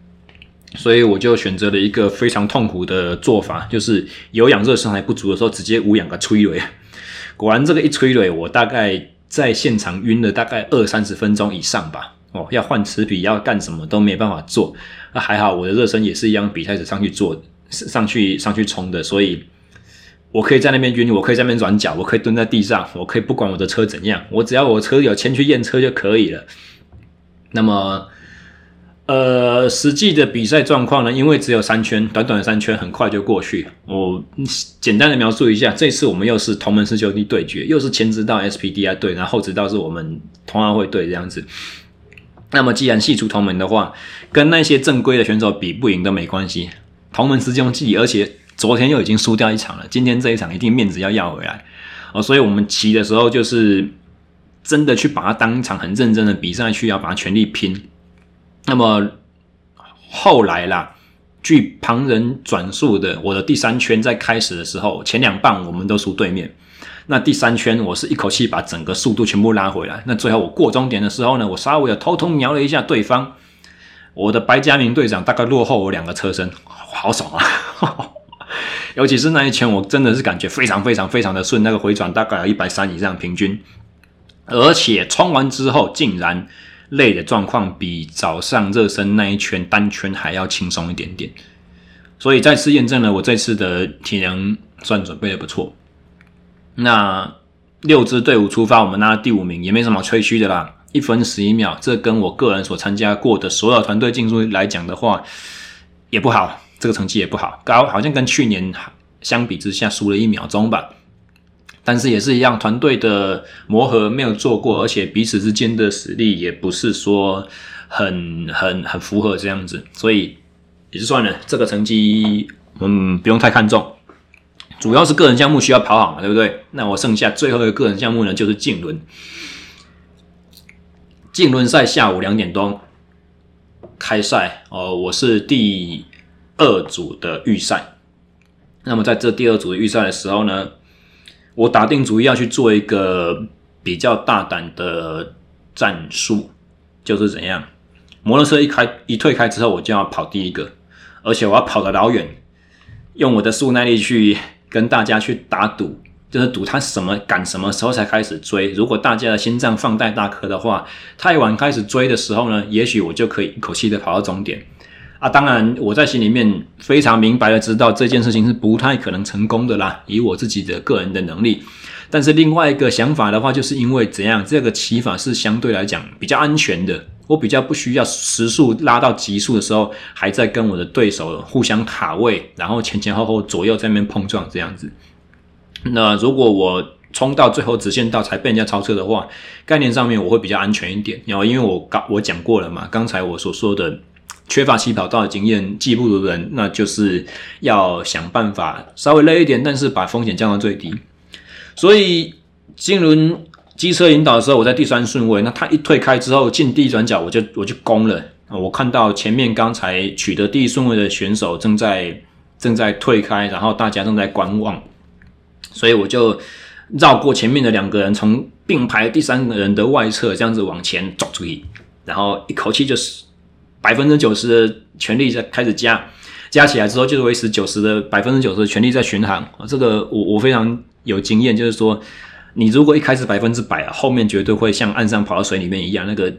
所以我就选择了一个非常痛苦的做法，就是有氧热身还不足的时候，直接无氧个催泪。果然这个一催泪，我大概在现场晕了大概二三十分钟以上吧。哦，要换齿比，要干什么都没办法做。那还好，我的热身也是一样，比赛时上去做，上去上去冲的，所以我可以在那边晕，我可以在那边软脚，我可以蹲在地上，我可以不管我的车怎样，我只要我车有钱去验车就可以了。那么。呃，实际的比赛状况呢？因为只有三圈，短短的三圈，很快就过去。我简单的描述一下，这次我们又是同门师兄弟对决，又是前直道 SPDI 队，然后直到是我们同安会队这样子。那么既然系出同门的话，跟那些正规的选手比不赢都没关系。同门师兄弟，而且昨天又已经输掉一场了，今天这一场一定面子要要回来哦。所以我们骑的时候就是真的去把它当一场很认真的比赛去，要把它全力拼。那么后来啦，据旁人转述的，我的第三圈在开始的时候，前两棒我们都输对面。那第三圈我是一口气把整个速度全部拉回来。那最后我过终点的时候呢，我稍微有偷偷瞄了一下对方，我的白嘉明队长大概落后我两个车身，好爽啊！尤其是那一圈，我真的是感觉非常非常非常的顺，那个回转大概有一百三以上平均，而且冲完之后竟然。累的状况比早上热身那一圈单圈还要轻松一点点，所以再次验证了我这次的体能算准备的不错。那六支队伍出发，我们拿了第五名，也没什么吹嘘的啦，一分十一秒，这跟我个人所参加过的所有团队竞速来讲的话，也不好，这个成绩也不好，高好像跟去年相比之下输了一秒钟吧。但是也是一样，团队的磨合没有做过，而且彼此之间的实力也不是说很很很符合这样子，所以也就算了。这个成绩嗯不用太看重，主要是个人项目需要跑好嘛，对不对？那我剩下最后一个个人项目呢，就是竞轮。竞轮赛下午两点多开赛哦，我是第二组的预赛。那么在这第二组的预赛的时候呢，我打定主意要去做一个比较大胆的战术，就是怎样，摩托车一开一退开之后，我就要跑第一个，而且我要跑得老远，用我的速耐力去跟大家去打赌，就是赌他什么赶什么时候才开始追。如果大家的心脏放带大颗的话，太晚开始追的时候呢，也许我就可以一口气的跑到终点。啊，当然，我在心里面非常明白的知道这件事情是不太可能成功的啦，以我自己的个人的能力。但是另外一个想法的话，就是因为怎样，这个骑法是相对来讲比较安全的，我比较不需要时速拉到极速的时候，还在跟我的对手互相卡位，然后前前后后左右在那边碰撞这样子。那如果我冲到最后直线道才被人家超车的话，概念上面我会比较安全一点。然后因为我刚我讲过了嘛，刚才我所说的。缺乏起跑道的经验，技不如人，那就是要想办法稍微累一点，但是把风险降到最低。所以，金轮机车引导的时候，我在第三顺位。那他一退开之后，进第一转角，我就我就攻了。我看到前面刚才取得第一顺位的选手正在正在退开，然后大家正在观望，所以我就绕过前面的两个人，从并排第三个人的外侧这样子往前走出去，然后一口气就是。百分之九十的全力在开始加，加起来之后就是维持九十的百分之九十的全力在巡航。这个我我非常有经验，就是说，你如果一开始百分之百，后面绝对会像岸上跑到水里面一样，那个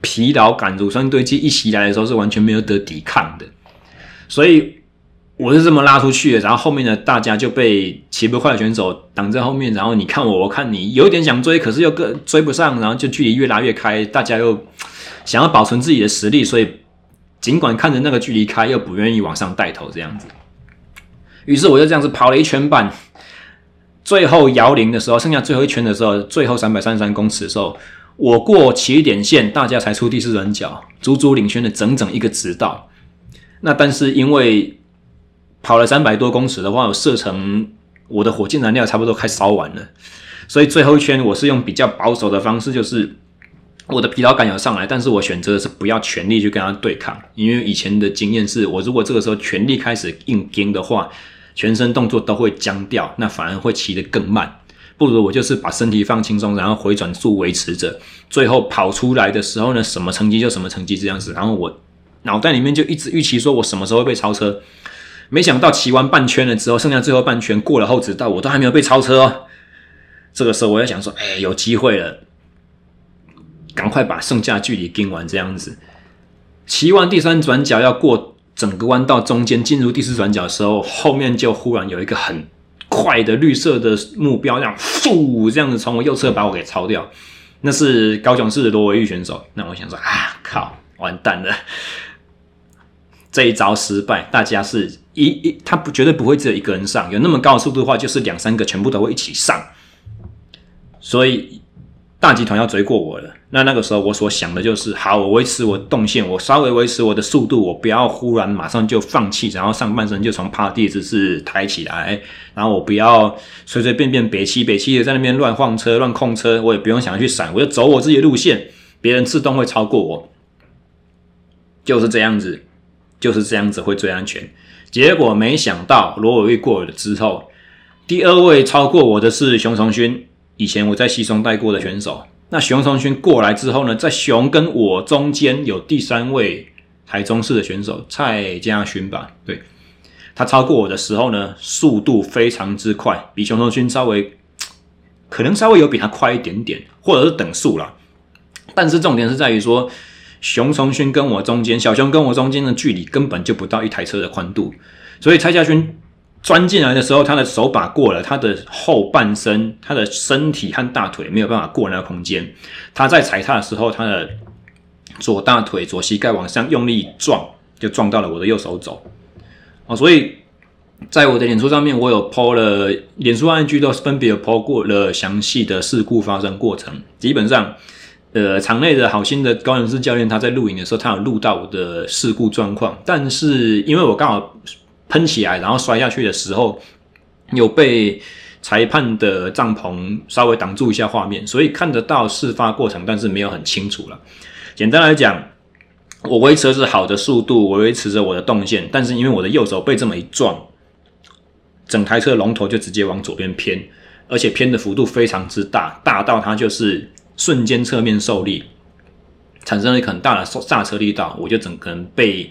疲劳感、乳酸堆积一袭来的时候是完全没有得抵抗的。所以我是这么拉出去的，然后后面的大家就被骑不快的选手挡在后面，然后你看我，我看你，有点想追，可是又个追不上，然后就距离越拉越开，大家又。想要保存自己的实力，所以尽管看着那个距离开，又不愿意往上带头这样子。于是我就这样子跑了一圈半，最后摇铃的时候，剩下最后一圈的时候，最后三百三十三公尺的时候，我过起点线，大家才出第四转角，足足领先了整整一个直道。那但是因为跑了三百多公尺的话，我射程我的火箭燃料差不多快烧完了，所以最后一圈我是用比较保守的方式，就是。我的疲劳感有上来，但是我选择的是不要全力去跟他对抗，因为以前的经验是我如果这个时候全力开始硬拼的话，全身动作都会僵掉，那反而会骑得更慢。不如我就是把身体放轻松，然后回转速维持着，最后跑出来的时候呢，什么成绩就什么成绩这样子。然后我脑袋里面就一直预期说我什么时候会被超车。没想到骑完半圈了之后，剩下最后半圈过了后直道，我都还没有被超车哦。这个时候我在想说，哎，有机会了，赶快把剩下距离跟完这样子。骑完第三转角要过整个弯道中间进入第四转角的时候，后面就忽然有一个很快的绿色的目标，这样呜这样子从我右侧把我给超掉。那是高雄市的罗维玉选手。那我想说啊，靠，完蛋了，这一招失败，大家是。一一，他不绝对不会只有一个人上，有那么高的速度的话，就是两三个全部都会一起上，所以大集团要追过我了。那那个时候我所想的就是，好，我维持我动线，我稍微维持我的速度，我不要忽然马上就放弃，然后上半身就从趴地姿势抬起来，然后我不要随随便便北七北七的在那边乱晃车、乱控车，我也不用想要去闪，我就走我自己的路线，别人自动会超过我，就是这样子，就是这样子会最安全。结果没想到罗伟玉过了之后，第二位超过我的是熊崇勋，以前我在西松带过的选手。那熊崇勋过来之后呢，在熊跟我中间有第三位台中市的选手蔡家勋吧？对，他超过我的时候呢，速度非常之快，比熊崇勋稍微 可能稍微有比他快一点点，或者是等速啦。但是重点是在于说。熊崇勋跟我中间，小熊跟我中间的距离根本就不到一台车的宽度，所以蔡家勋钻进来的时候，他的手把过了，他的后半身、他的身体和大腿没有办法过那个空间。他在踩踏的时候，他的左大腿、左膝盖往上用力撞，就撞到了我的右手肘。哦，所以在我的脸书上面，我有 po 了，脸书 IG 都分别有 po 过了详细的事故发生过程，基本上。呃，场内的好心的高人士教练，他在录影的时候，他有录到我的事故状况。但是因为我刚好喷起来，然后摔下去的时候，有被裁判的帐篷稍微挡住一下画面，所以看得到事发过程，但是没有很清楚了。简单来讲，我维持的是好的速度，我维持着我的动线，但是因为我的右手被这么一撞，整台车龙头就直接往左边偏，而且偏的幅度非常之大，大到它就是。瞬间侧面受力，产生了一个很大的刹车力道，我就整个人被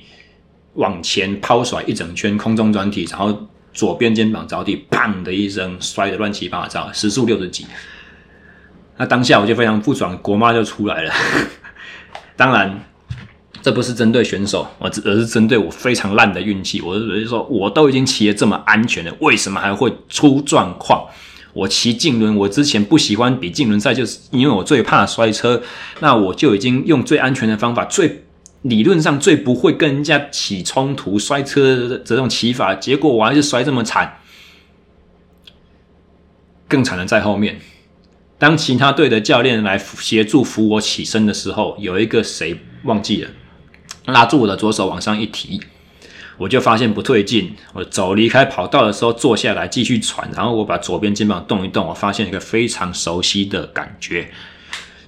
往前抛甩一整圈，空中转体，然后左边肩膀着地，砰的一声摔得乱七八糟，时速六十几。那当下我就非常不爽，国骂就出来了。当然，这不是针对选手，我只而是针对我非常烂的运气。我是说，我都已经骑得这么安全了，为什么还会出状况？我骑竞轮，我之前不喜欢比竞轮赛，就是因为我最怕摔车。那我就已经用最安全的方法，最理论上最不会跟人家起冲突、摔车的这种骑法，结果我还是摔这么惨。更惨的在后面，当其他队的教练来协助扶我起身的时候，有一个谁忘记了，拉住我的左手往上一提。我就发现不对劲，我走离开跑道的时候坐下来继续喘，然后我把左边肩膀动一动，我发现一个非常熟悉的感觉，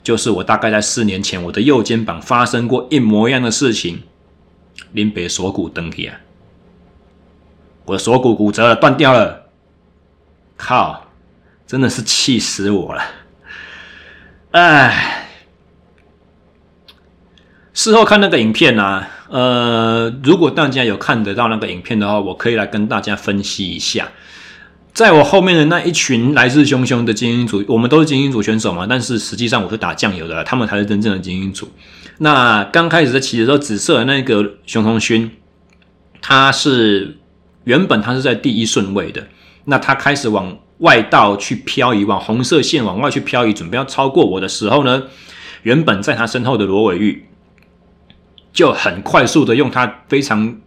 就是我大概在四年前我的右肩膀发生过一模一样的事情，林北锁骨登起啊，我的锁骨骨折了，断掉了，靠，真的是气死我了，哎，事后看那个影片啊。呃，如果大家有看得到那个影片的话，我可以来跟大家分析一下。在我后面的那一群来势汹汹的精英组，我们都是精英组选手嘛，但是实际上我是打酱油的，他们才是真正的精英组。那刚开始在骑的时候，紫色的那个熊同勋，他是原本他是在第一顺位的，那他开始往外道去漂移，往红色线往外去漂移，准备要超过我的时候呢，原本在他身后的罗伟玉。就很快速的用他非常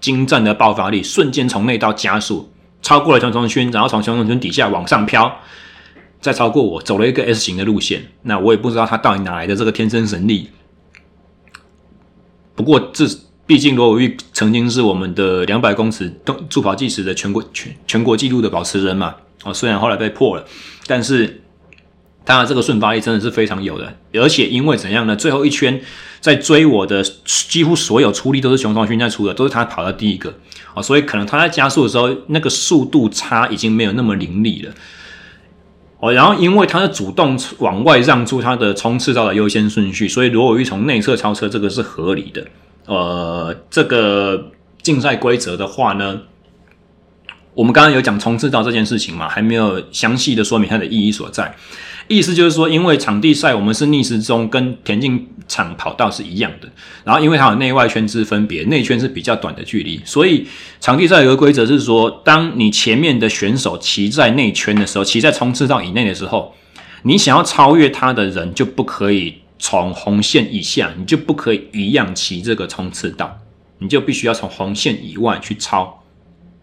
精湛的爆发力，瞬间从内道加速，超过了熊中勋，然后从熊中勋底下往上飘，再超过我，走了一个 S 型的路线。那我也不知道他到底哪来的这个天生神力。不过这毕竟罗伟玉曾经是我们的两百公尺助跑计时的全国全全国纪录的保持人嘛。哦，虽然后来被破了，但是他的这个瞬发力真的是非常有的。而且因为怎样呢？最后一圈。在追我的几乎所有出力都是熊崇勋在出的，都是他跑到第一个啊，所以可能他在加速的时候，那个速度差已经没有那么凌厉了。哦，然后因为他是主动往外让出他的冲刺道的优先顺序，所以罗伟玉从内侧超车，这个是合理的。呃，这个竞赛规则的话呢，我们刚刚有讲冲刺道这件事情嘛，还没有详细的说明它的意义所在。意思就是说，因为场地赛我们是逆时钟，跟田径场跑道是一样的。然后因为它有内外圈之分别，内圈是比较短的距离，所以场地赛有个规则是说，当你前面的选手骑在内圈的时候，骑在冲刺道以内的时候，你想要超越他的人就不可以从红线以下，你就不可以一样骑这个冲刺道，你就必须要从红线以外去超。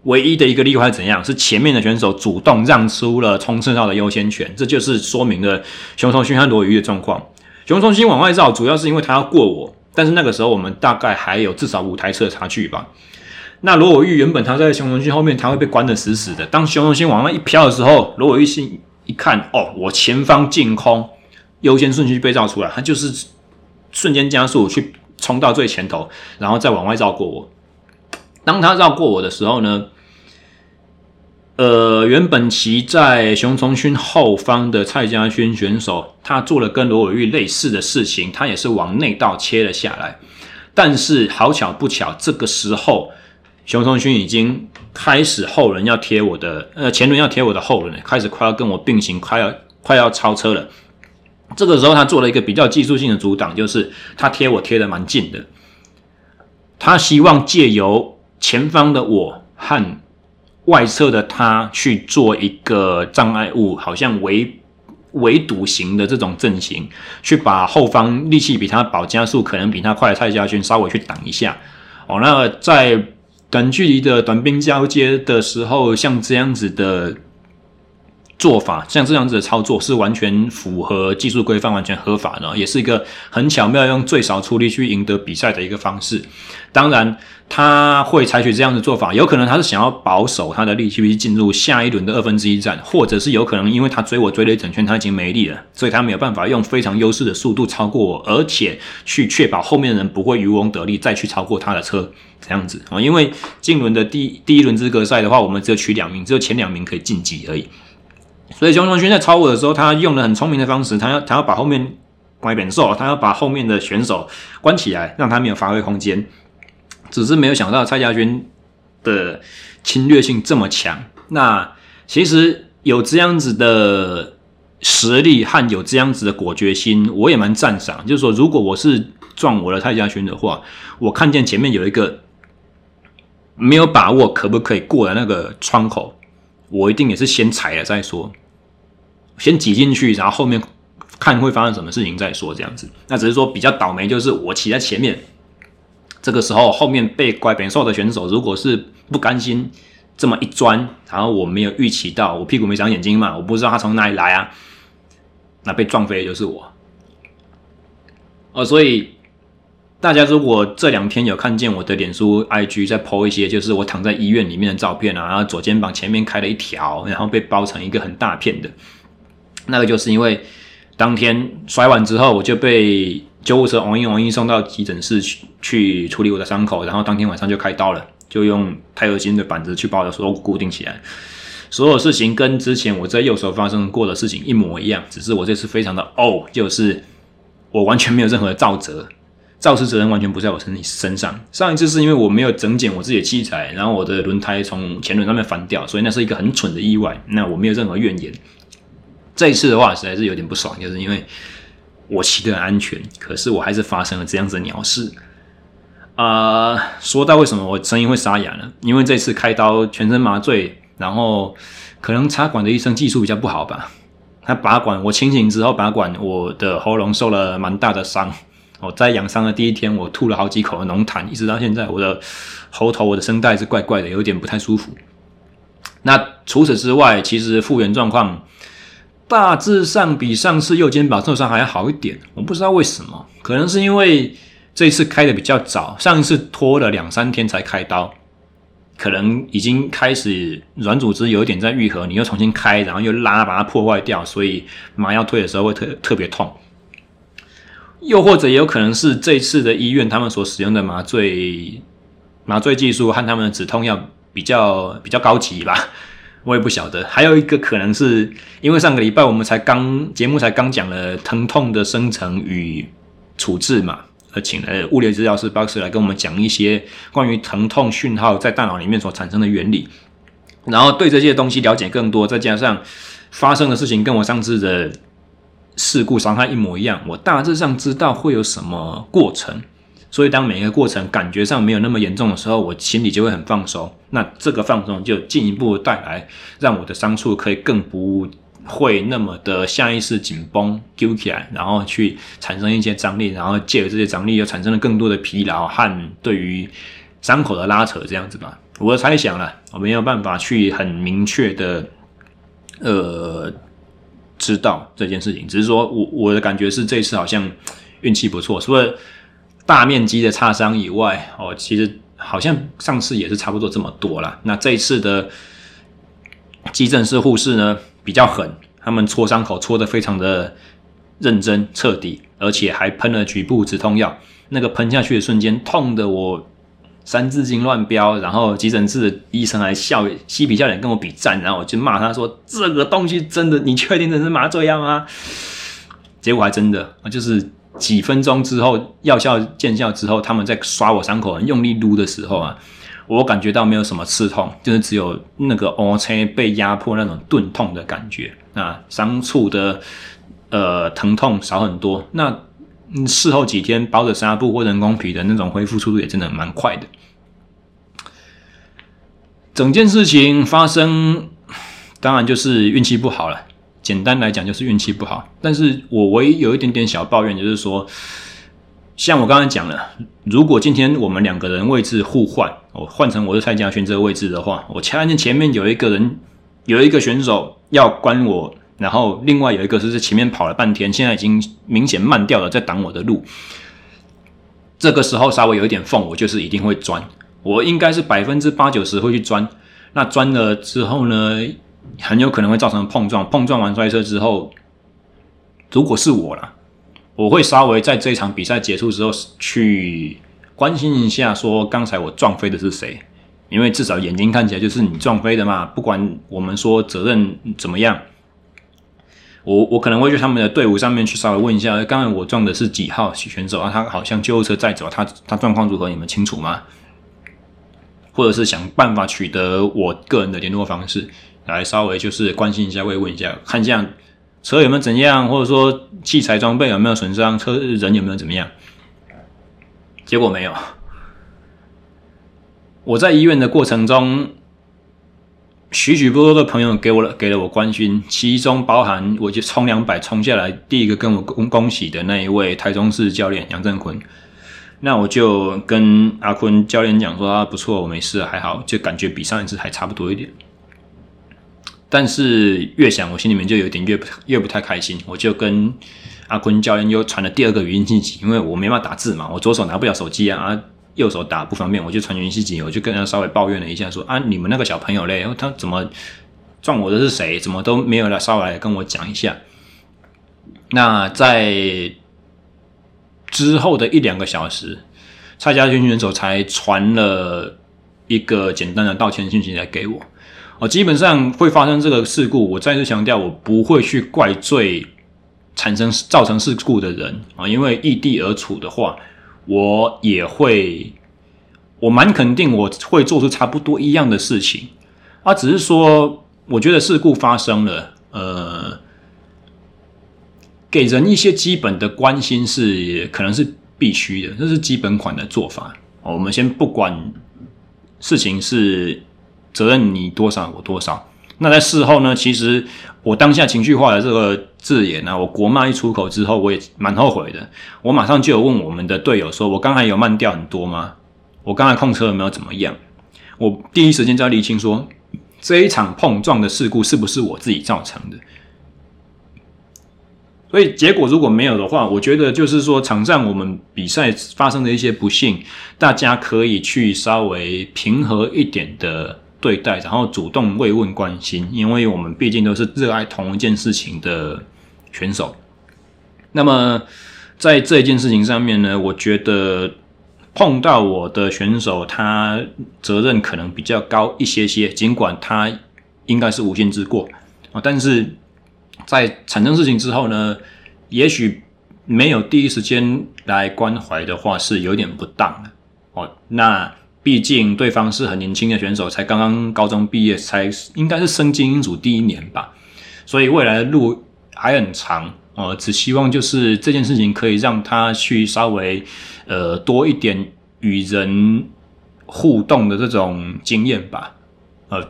唯一的一个例外怎样？是前面的选手主动让出了冲刺道的优先权，这就是说明了熊崇勋和罗宇的状况。熊崇勋往外绕，主要是因为他要过我，但是那个时候我们大概还有至少五台车的差距吧。那罗伟玉原本他在熊崇勋后面，他会被关得死死的。当熊崇勋往外一飘的时候，罗伟玉心一看，哦，我前方净空，优先顺序被绕出来，他就是瞬间加速去冲到最前头，然后再往外绕过我。当他绕过我的时候呢，呃，原本骑在熊崇勋后方的蔡家轩选手，他做了跟罗伟玉类似的事情，他也是往内道切了下来。但是好巧不巧，这个时候熊崇勋已经开始后轮要贴我的，呃，前轮要贴我的后轮，开始快要跟我并行，快要快要超车了。这个时候他做了一个比较技术性的阻挡，就是他贴我贴得蛮近的，他希望借由前方的我和外侧的他去做一个障碍物，好像围围堵型的这种阵型，去把后方力气比他保加速可能比他快的蔡家军稍微去挡一下。哦，那在短距离的短兵交接的时候，像这样子的做法，像这样子的操作是完全符合技术规范、完全合法的，也是一个很巧妙用最少出力去赢得比赛的一个方式。当然。他会采取这样的做法，有可能他是想要保守他的力气去进入下一轮的二分之一战，或者是有可能因为他追我追了一整圈，他已经没力了，所以他没有办法用非常优势的速度超过我，而且去确保后面的人不会渔翁得利再去超过他的车，这样子啊。因为进轮的第第一轮资格赛的话，我们只有取两名，只有前两名可以晋级而已。所以熊崇勋在超我的时候，他用了很聪明的方式，他要他要把后面关扁兽，他要把后面的选手关起来，让他没有发挥空间。只是没有想到蔡家军的侵略性这么强。那其实有这样子的实力和有这样子的果决心，我也蛮赞赏。就是说，如果我是撞我的蔡家军的话，我看见前面有一个没有把握可不可以过的那个窗口，我一定也是先踩了再说，先挤进去，然后后面看会发生什么事情再说。这样子，那只是说比较倒霉，就是我骑在前面。这个时候，后面被拐扁瘦的选手，如果是不甘心这么一钻，然后我没有预期到，我屁股没长眼睛嘛，我不知道他从哪里来啊，那被撞飞的就是我。哦，所以大家如果这两天有看见我的脸书 IG 在 po 一些，就是我躺在医院里面的照片啊，然后左肩膀前面开了一条，然后被包成一个很大片的，那个就是因为当天摔完之后，我就被。救护车嗡一嗡一送到急诊室去去处理我的伤口，然后当天晚上就开刀了，就用钛合金的板子去把我的锁骨固定起来。所有事情跟之前我在右手发生过的事情一模一样，只是我这次非常的哦，就是我完全没有任何的造责，肇事责任完全不在我身身上。上一次是因为我没有整检我自己的器材，然后我的轮胎从前轮上面翻掉，所以那是一个很蠢的意外，那我没有任何怨言。这一次的话实在是有点不爽，就是因为。我骑得很安全，可是我还是发生了这样子的鸟事。啊、说到为什么我声音会沙哑呢？因为这次开刀全身麻醉，然后可能插管的医生技术比较不好吧。他拔管，我清醒之后拔管，我的喉咙受了蛮大的伤。我在养伤的第一天，我吐了好几口浓痰，一直到现在，我的喉头、我的声带是怪怪的，有点不太舒服。那除此之外，其实复原状况。大致上比上次右肩膀受伤还要好一点，我不知道为什么，可能是因为这一次开的比较早，上一次拖了两三天才开刀，可能已经开始软组织有一点在愈合，你又重新开，然后又拉把它破坏掉，所以麻药退的时候会特特别痛，又或者也有可能是这次的医院他们所使用的麻醉麻醉技术和他们的止痛药比较比较高级吧。我也不晓得。还有一个可能是因为上个礼拜我们才刚节目才刚讲了疼痛的生成与处置嘛，而请了物理治疗师 Box 来跟我们讲一些关于疼痛讯号在大脑里面所产生的原理，然后对这些东西了解更多，再加上发生的事情跟我上次的事故伤害一模一样，我大致上知道会有什么过程。所以，当每一个过程感觉上没有那么严重的时候，我心里就会很放松。那这个放松就进一步带来，让我的伤处可以更不会那么的下意识紧绷揪起来，然后去产生一些张力，然后借着这些张力又产生了更多的疲劳和对于伤口的拉扯，这样子吧。我的猜想了，我没有办法去很明确的呃知道这件事情，只是说我我的感觉是这次好像运气不错，除了大面积的擦伤以外，哦，其实好像上次也是差不多这么多啦。那这一次的急诊室护士呢比较狠，他们戳伤口戳得非常的认真彻底，而且还喷了局部止痛药。那个喷下去的瞬间，痛得我三字经乱飙，然后急诊室的医生还笑嬉皮笑脸跟我比赞，然后我就骂他说：“这个东西真的，你确定这是麻醉药吗？”结果还真的，就是。几分钟之后，药效见效之后，他们在刷我伤口，用力撸的时候啊，我感觉到没有什么刺痛，就是只有那个 O C 被压迫那种钝痛的感觉啊，伤处的呃疼痛少很多。那事后几天包着纱布或人工皮的那种恢复速度也真的蛮快的。整件事情发生，当然就是运气不好了。简单来讲就是运气不好，但是我唯一有一点点小抱怨，就是说，像我刚才讲了，如果今天我们两个人位置互换，我换成我是蔡佳轩这个位置的话，我看见前面有一个人，有一个选手要关我，然后另外有一个是在前面跑了半天，现在已经明显慢掉了，在挡我的路。这个时候稍微有一点缝，我就是一定会钻，我应该是百分之八九十会去钻。那钻了之后呢？很有可能会造成碰撞，碰撞完摔车之后，如果是我啦，我会稍微在这一场比赛结束之后去关心一下，说刚才我撞飞的是谁？因为至少眼睛看起来就是你撞飞的嘛。不管我们说责任怎么样，我我可能会去他们的队伍上面去稍微问一下，刚才我撞的是几号选手啊？他好像救护车在走，他他状况如何？你们清楚吗？或者是想办法取得我个人的联络方式。来稍微就是关心一下，慰问一下，看一下车有没有怎样，或者说器材装备有没有损伤，车人有没有怎么样？结果没有。我在医院的过程中，许许多多的朋友给我了给了我关心，其中包含我就冲两百冲下来，第一个跟我恭恭喜的那一位台中市教练杨振坤，那我就跟阿坤教练讲说啊，不错，我没事，还好，就感觉比上一次还差不多一点。但是越想，我心里面就有点越不越不太开心。我就跟阿坤教练又传了第二个语音信息，因为我没办法打字嘛，我左手拿不了手机啊，啊，右手打不方便，我就传语音信息，我就跟他稍微抱怨了一下，说啊，你们那个小朋友嘞，他怎么撞我的是谁？怎么都没有来稍微来跟我讲一下。那在之后的一两个小时，蔡家军选手才传了一个简单的道歉信息来给我。哦，基本上会发生这个事故。我再次强调，我不会去怪罪产生造成事故的人啊，因为异地而处的话，我也会，我蛮肯定我会做出差不多一样的事情啊。只是说，我觉得事故发生了，呃，给人一些基本的关心是可能是必须的，这是基本款的做法。我们先不管事情是。责任你多少，我多少。那在事后呢？其实我当下情绪化的这个字眼呢、我国骂一出口之后，我也蛮后悔的。我马上就有问我们的队友说：“我刚才有慢掉很多吗？我刚才控车有没有怎么样？”我第一时间就要厘清说，这一场碰撞的事故是不是我自己造成的？所以结果如果没有的话，我觉得就是说场上我们比赛发生的一些不幸，大家可以去稍微平和一点的。对待，然后主动慰问关心，因为我们毕竟都是热爱同一件事情的选手。那么在这件事情上面呢，我觉得碰到我的选手，他责任可能比较高一些些。尽管他应该是无心之过啊。但是在产生事情之后呢，也许没有第一时间来关怀的话，是有点不当的哦。那毕竟对方是很年轻的选手，才刚刚高中毕业，才应该是升精英组第一年吧，所以未来的路还很长呃。只希望就是这件事情可以让他去稍微呃多一点与人互动的这种经验吧，呃。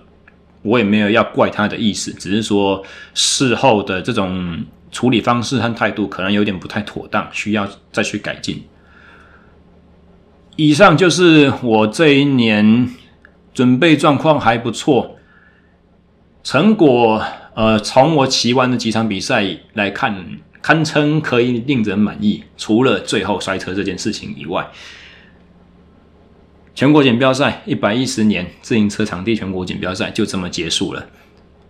我也没有要怪他的意思，只是说事后的这种处理方式和态度可能有点不太妥当，需要再去改进。以上就是我这一年准备状况还不错，成果呃，从我骑完的几场比赛来看，堪称可以令人满意，除了最后摔车这件事情以外。全国锦标赛一百一十年自行车场地全国锦标赛就这么结束了。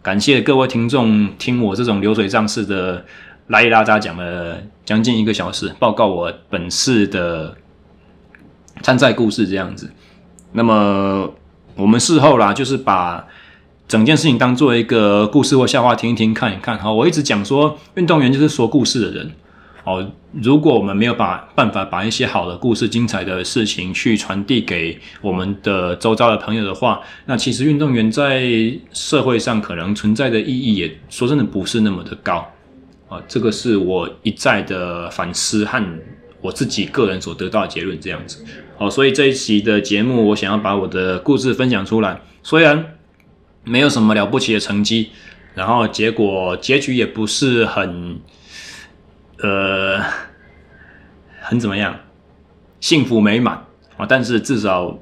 感谢各位听众听我这种流水账式的拉里拉杂讲了将近一个小时，报告我本次的参赛故事这样子。那么我们事后啦，就是把整件事情当做一个故事或笑话听一听看一看。好，我一直讲说，运动员就是说故事的人。哦，如果我们没有把办法把一些好的故事、精彩的事情去传递给我们的周遭的朋友的话，那其实运动员在社会上可能存在的意义也说真的不是那么的高啊。这个是我一再的反思和我自己个人所得到的结论，这样子。好，所以这一期的节目，我想要把我的故事分享出来。虽然没有什么了不起的成绩，然后结果结局也不是很。呃，很怎么样？幸福美满啊！但是至少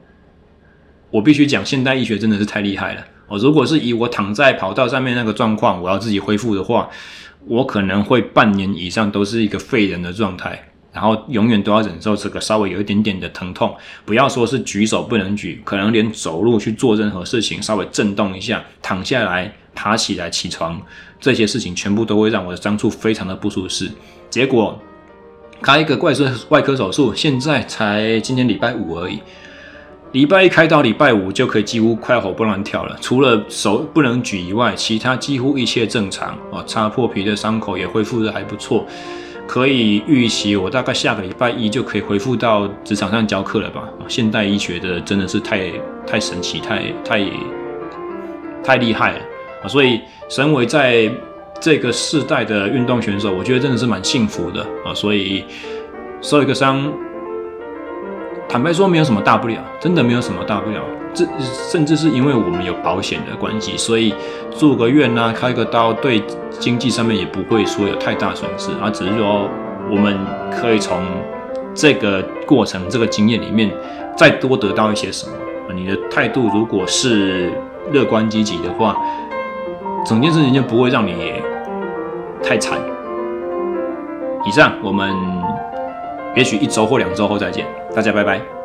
我必须讲，现代医学真的是太厉害了哦。如果是以我躺在跑道上面那个状况，我要自己恢复的话，我可能会半年以上都是一个废人的状态，然后永远都要忍受这个稍微有一点点的疼痛。不要说是举手不能举，可能连走路去做任何事情，稍微震动一下，躺下来、爬起来、起床，这些事情全部都会让我的伤处非常的不舒适。结果开一个怪科外科手术，现在才今天礼拜五而已。礼拜一开到，礼拜五就可以几乎快活蹦乱跳了。除了手不能举以外，其他几乎一切正常哦。擦破皮的伤口也恢复得还不错，可以预期我大概下个礼拜一就可以恢复到职场上教课了吧？现代医学的真的是太太神奇，太太太厉害了啊！所以身为在这个世代的运动选手，我觉得真的是蛮幸福的啊！所以受一个伤，坦白说没有什么大不了，真的没有什么大不了。这甚至是因为我们有保险的关系，所以住个院啊，开个刀，对经济上面也不会说有太大损失啊。只是说我们可以从这个过程、这个经验里面再多得到一些什么。你的态度如果是乐观积极的话，整件事情就不会让你。太惨。以上，我们也许一周或两周后再见，大家拜拜。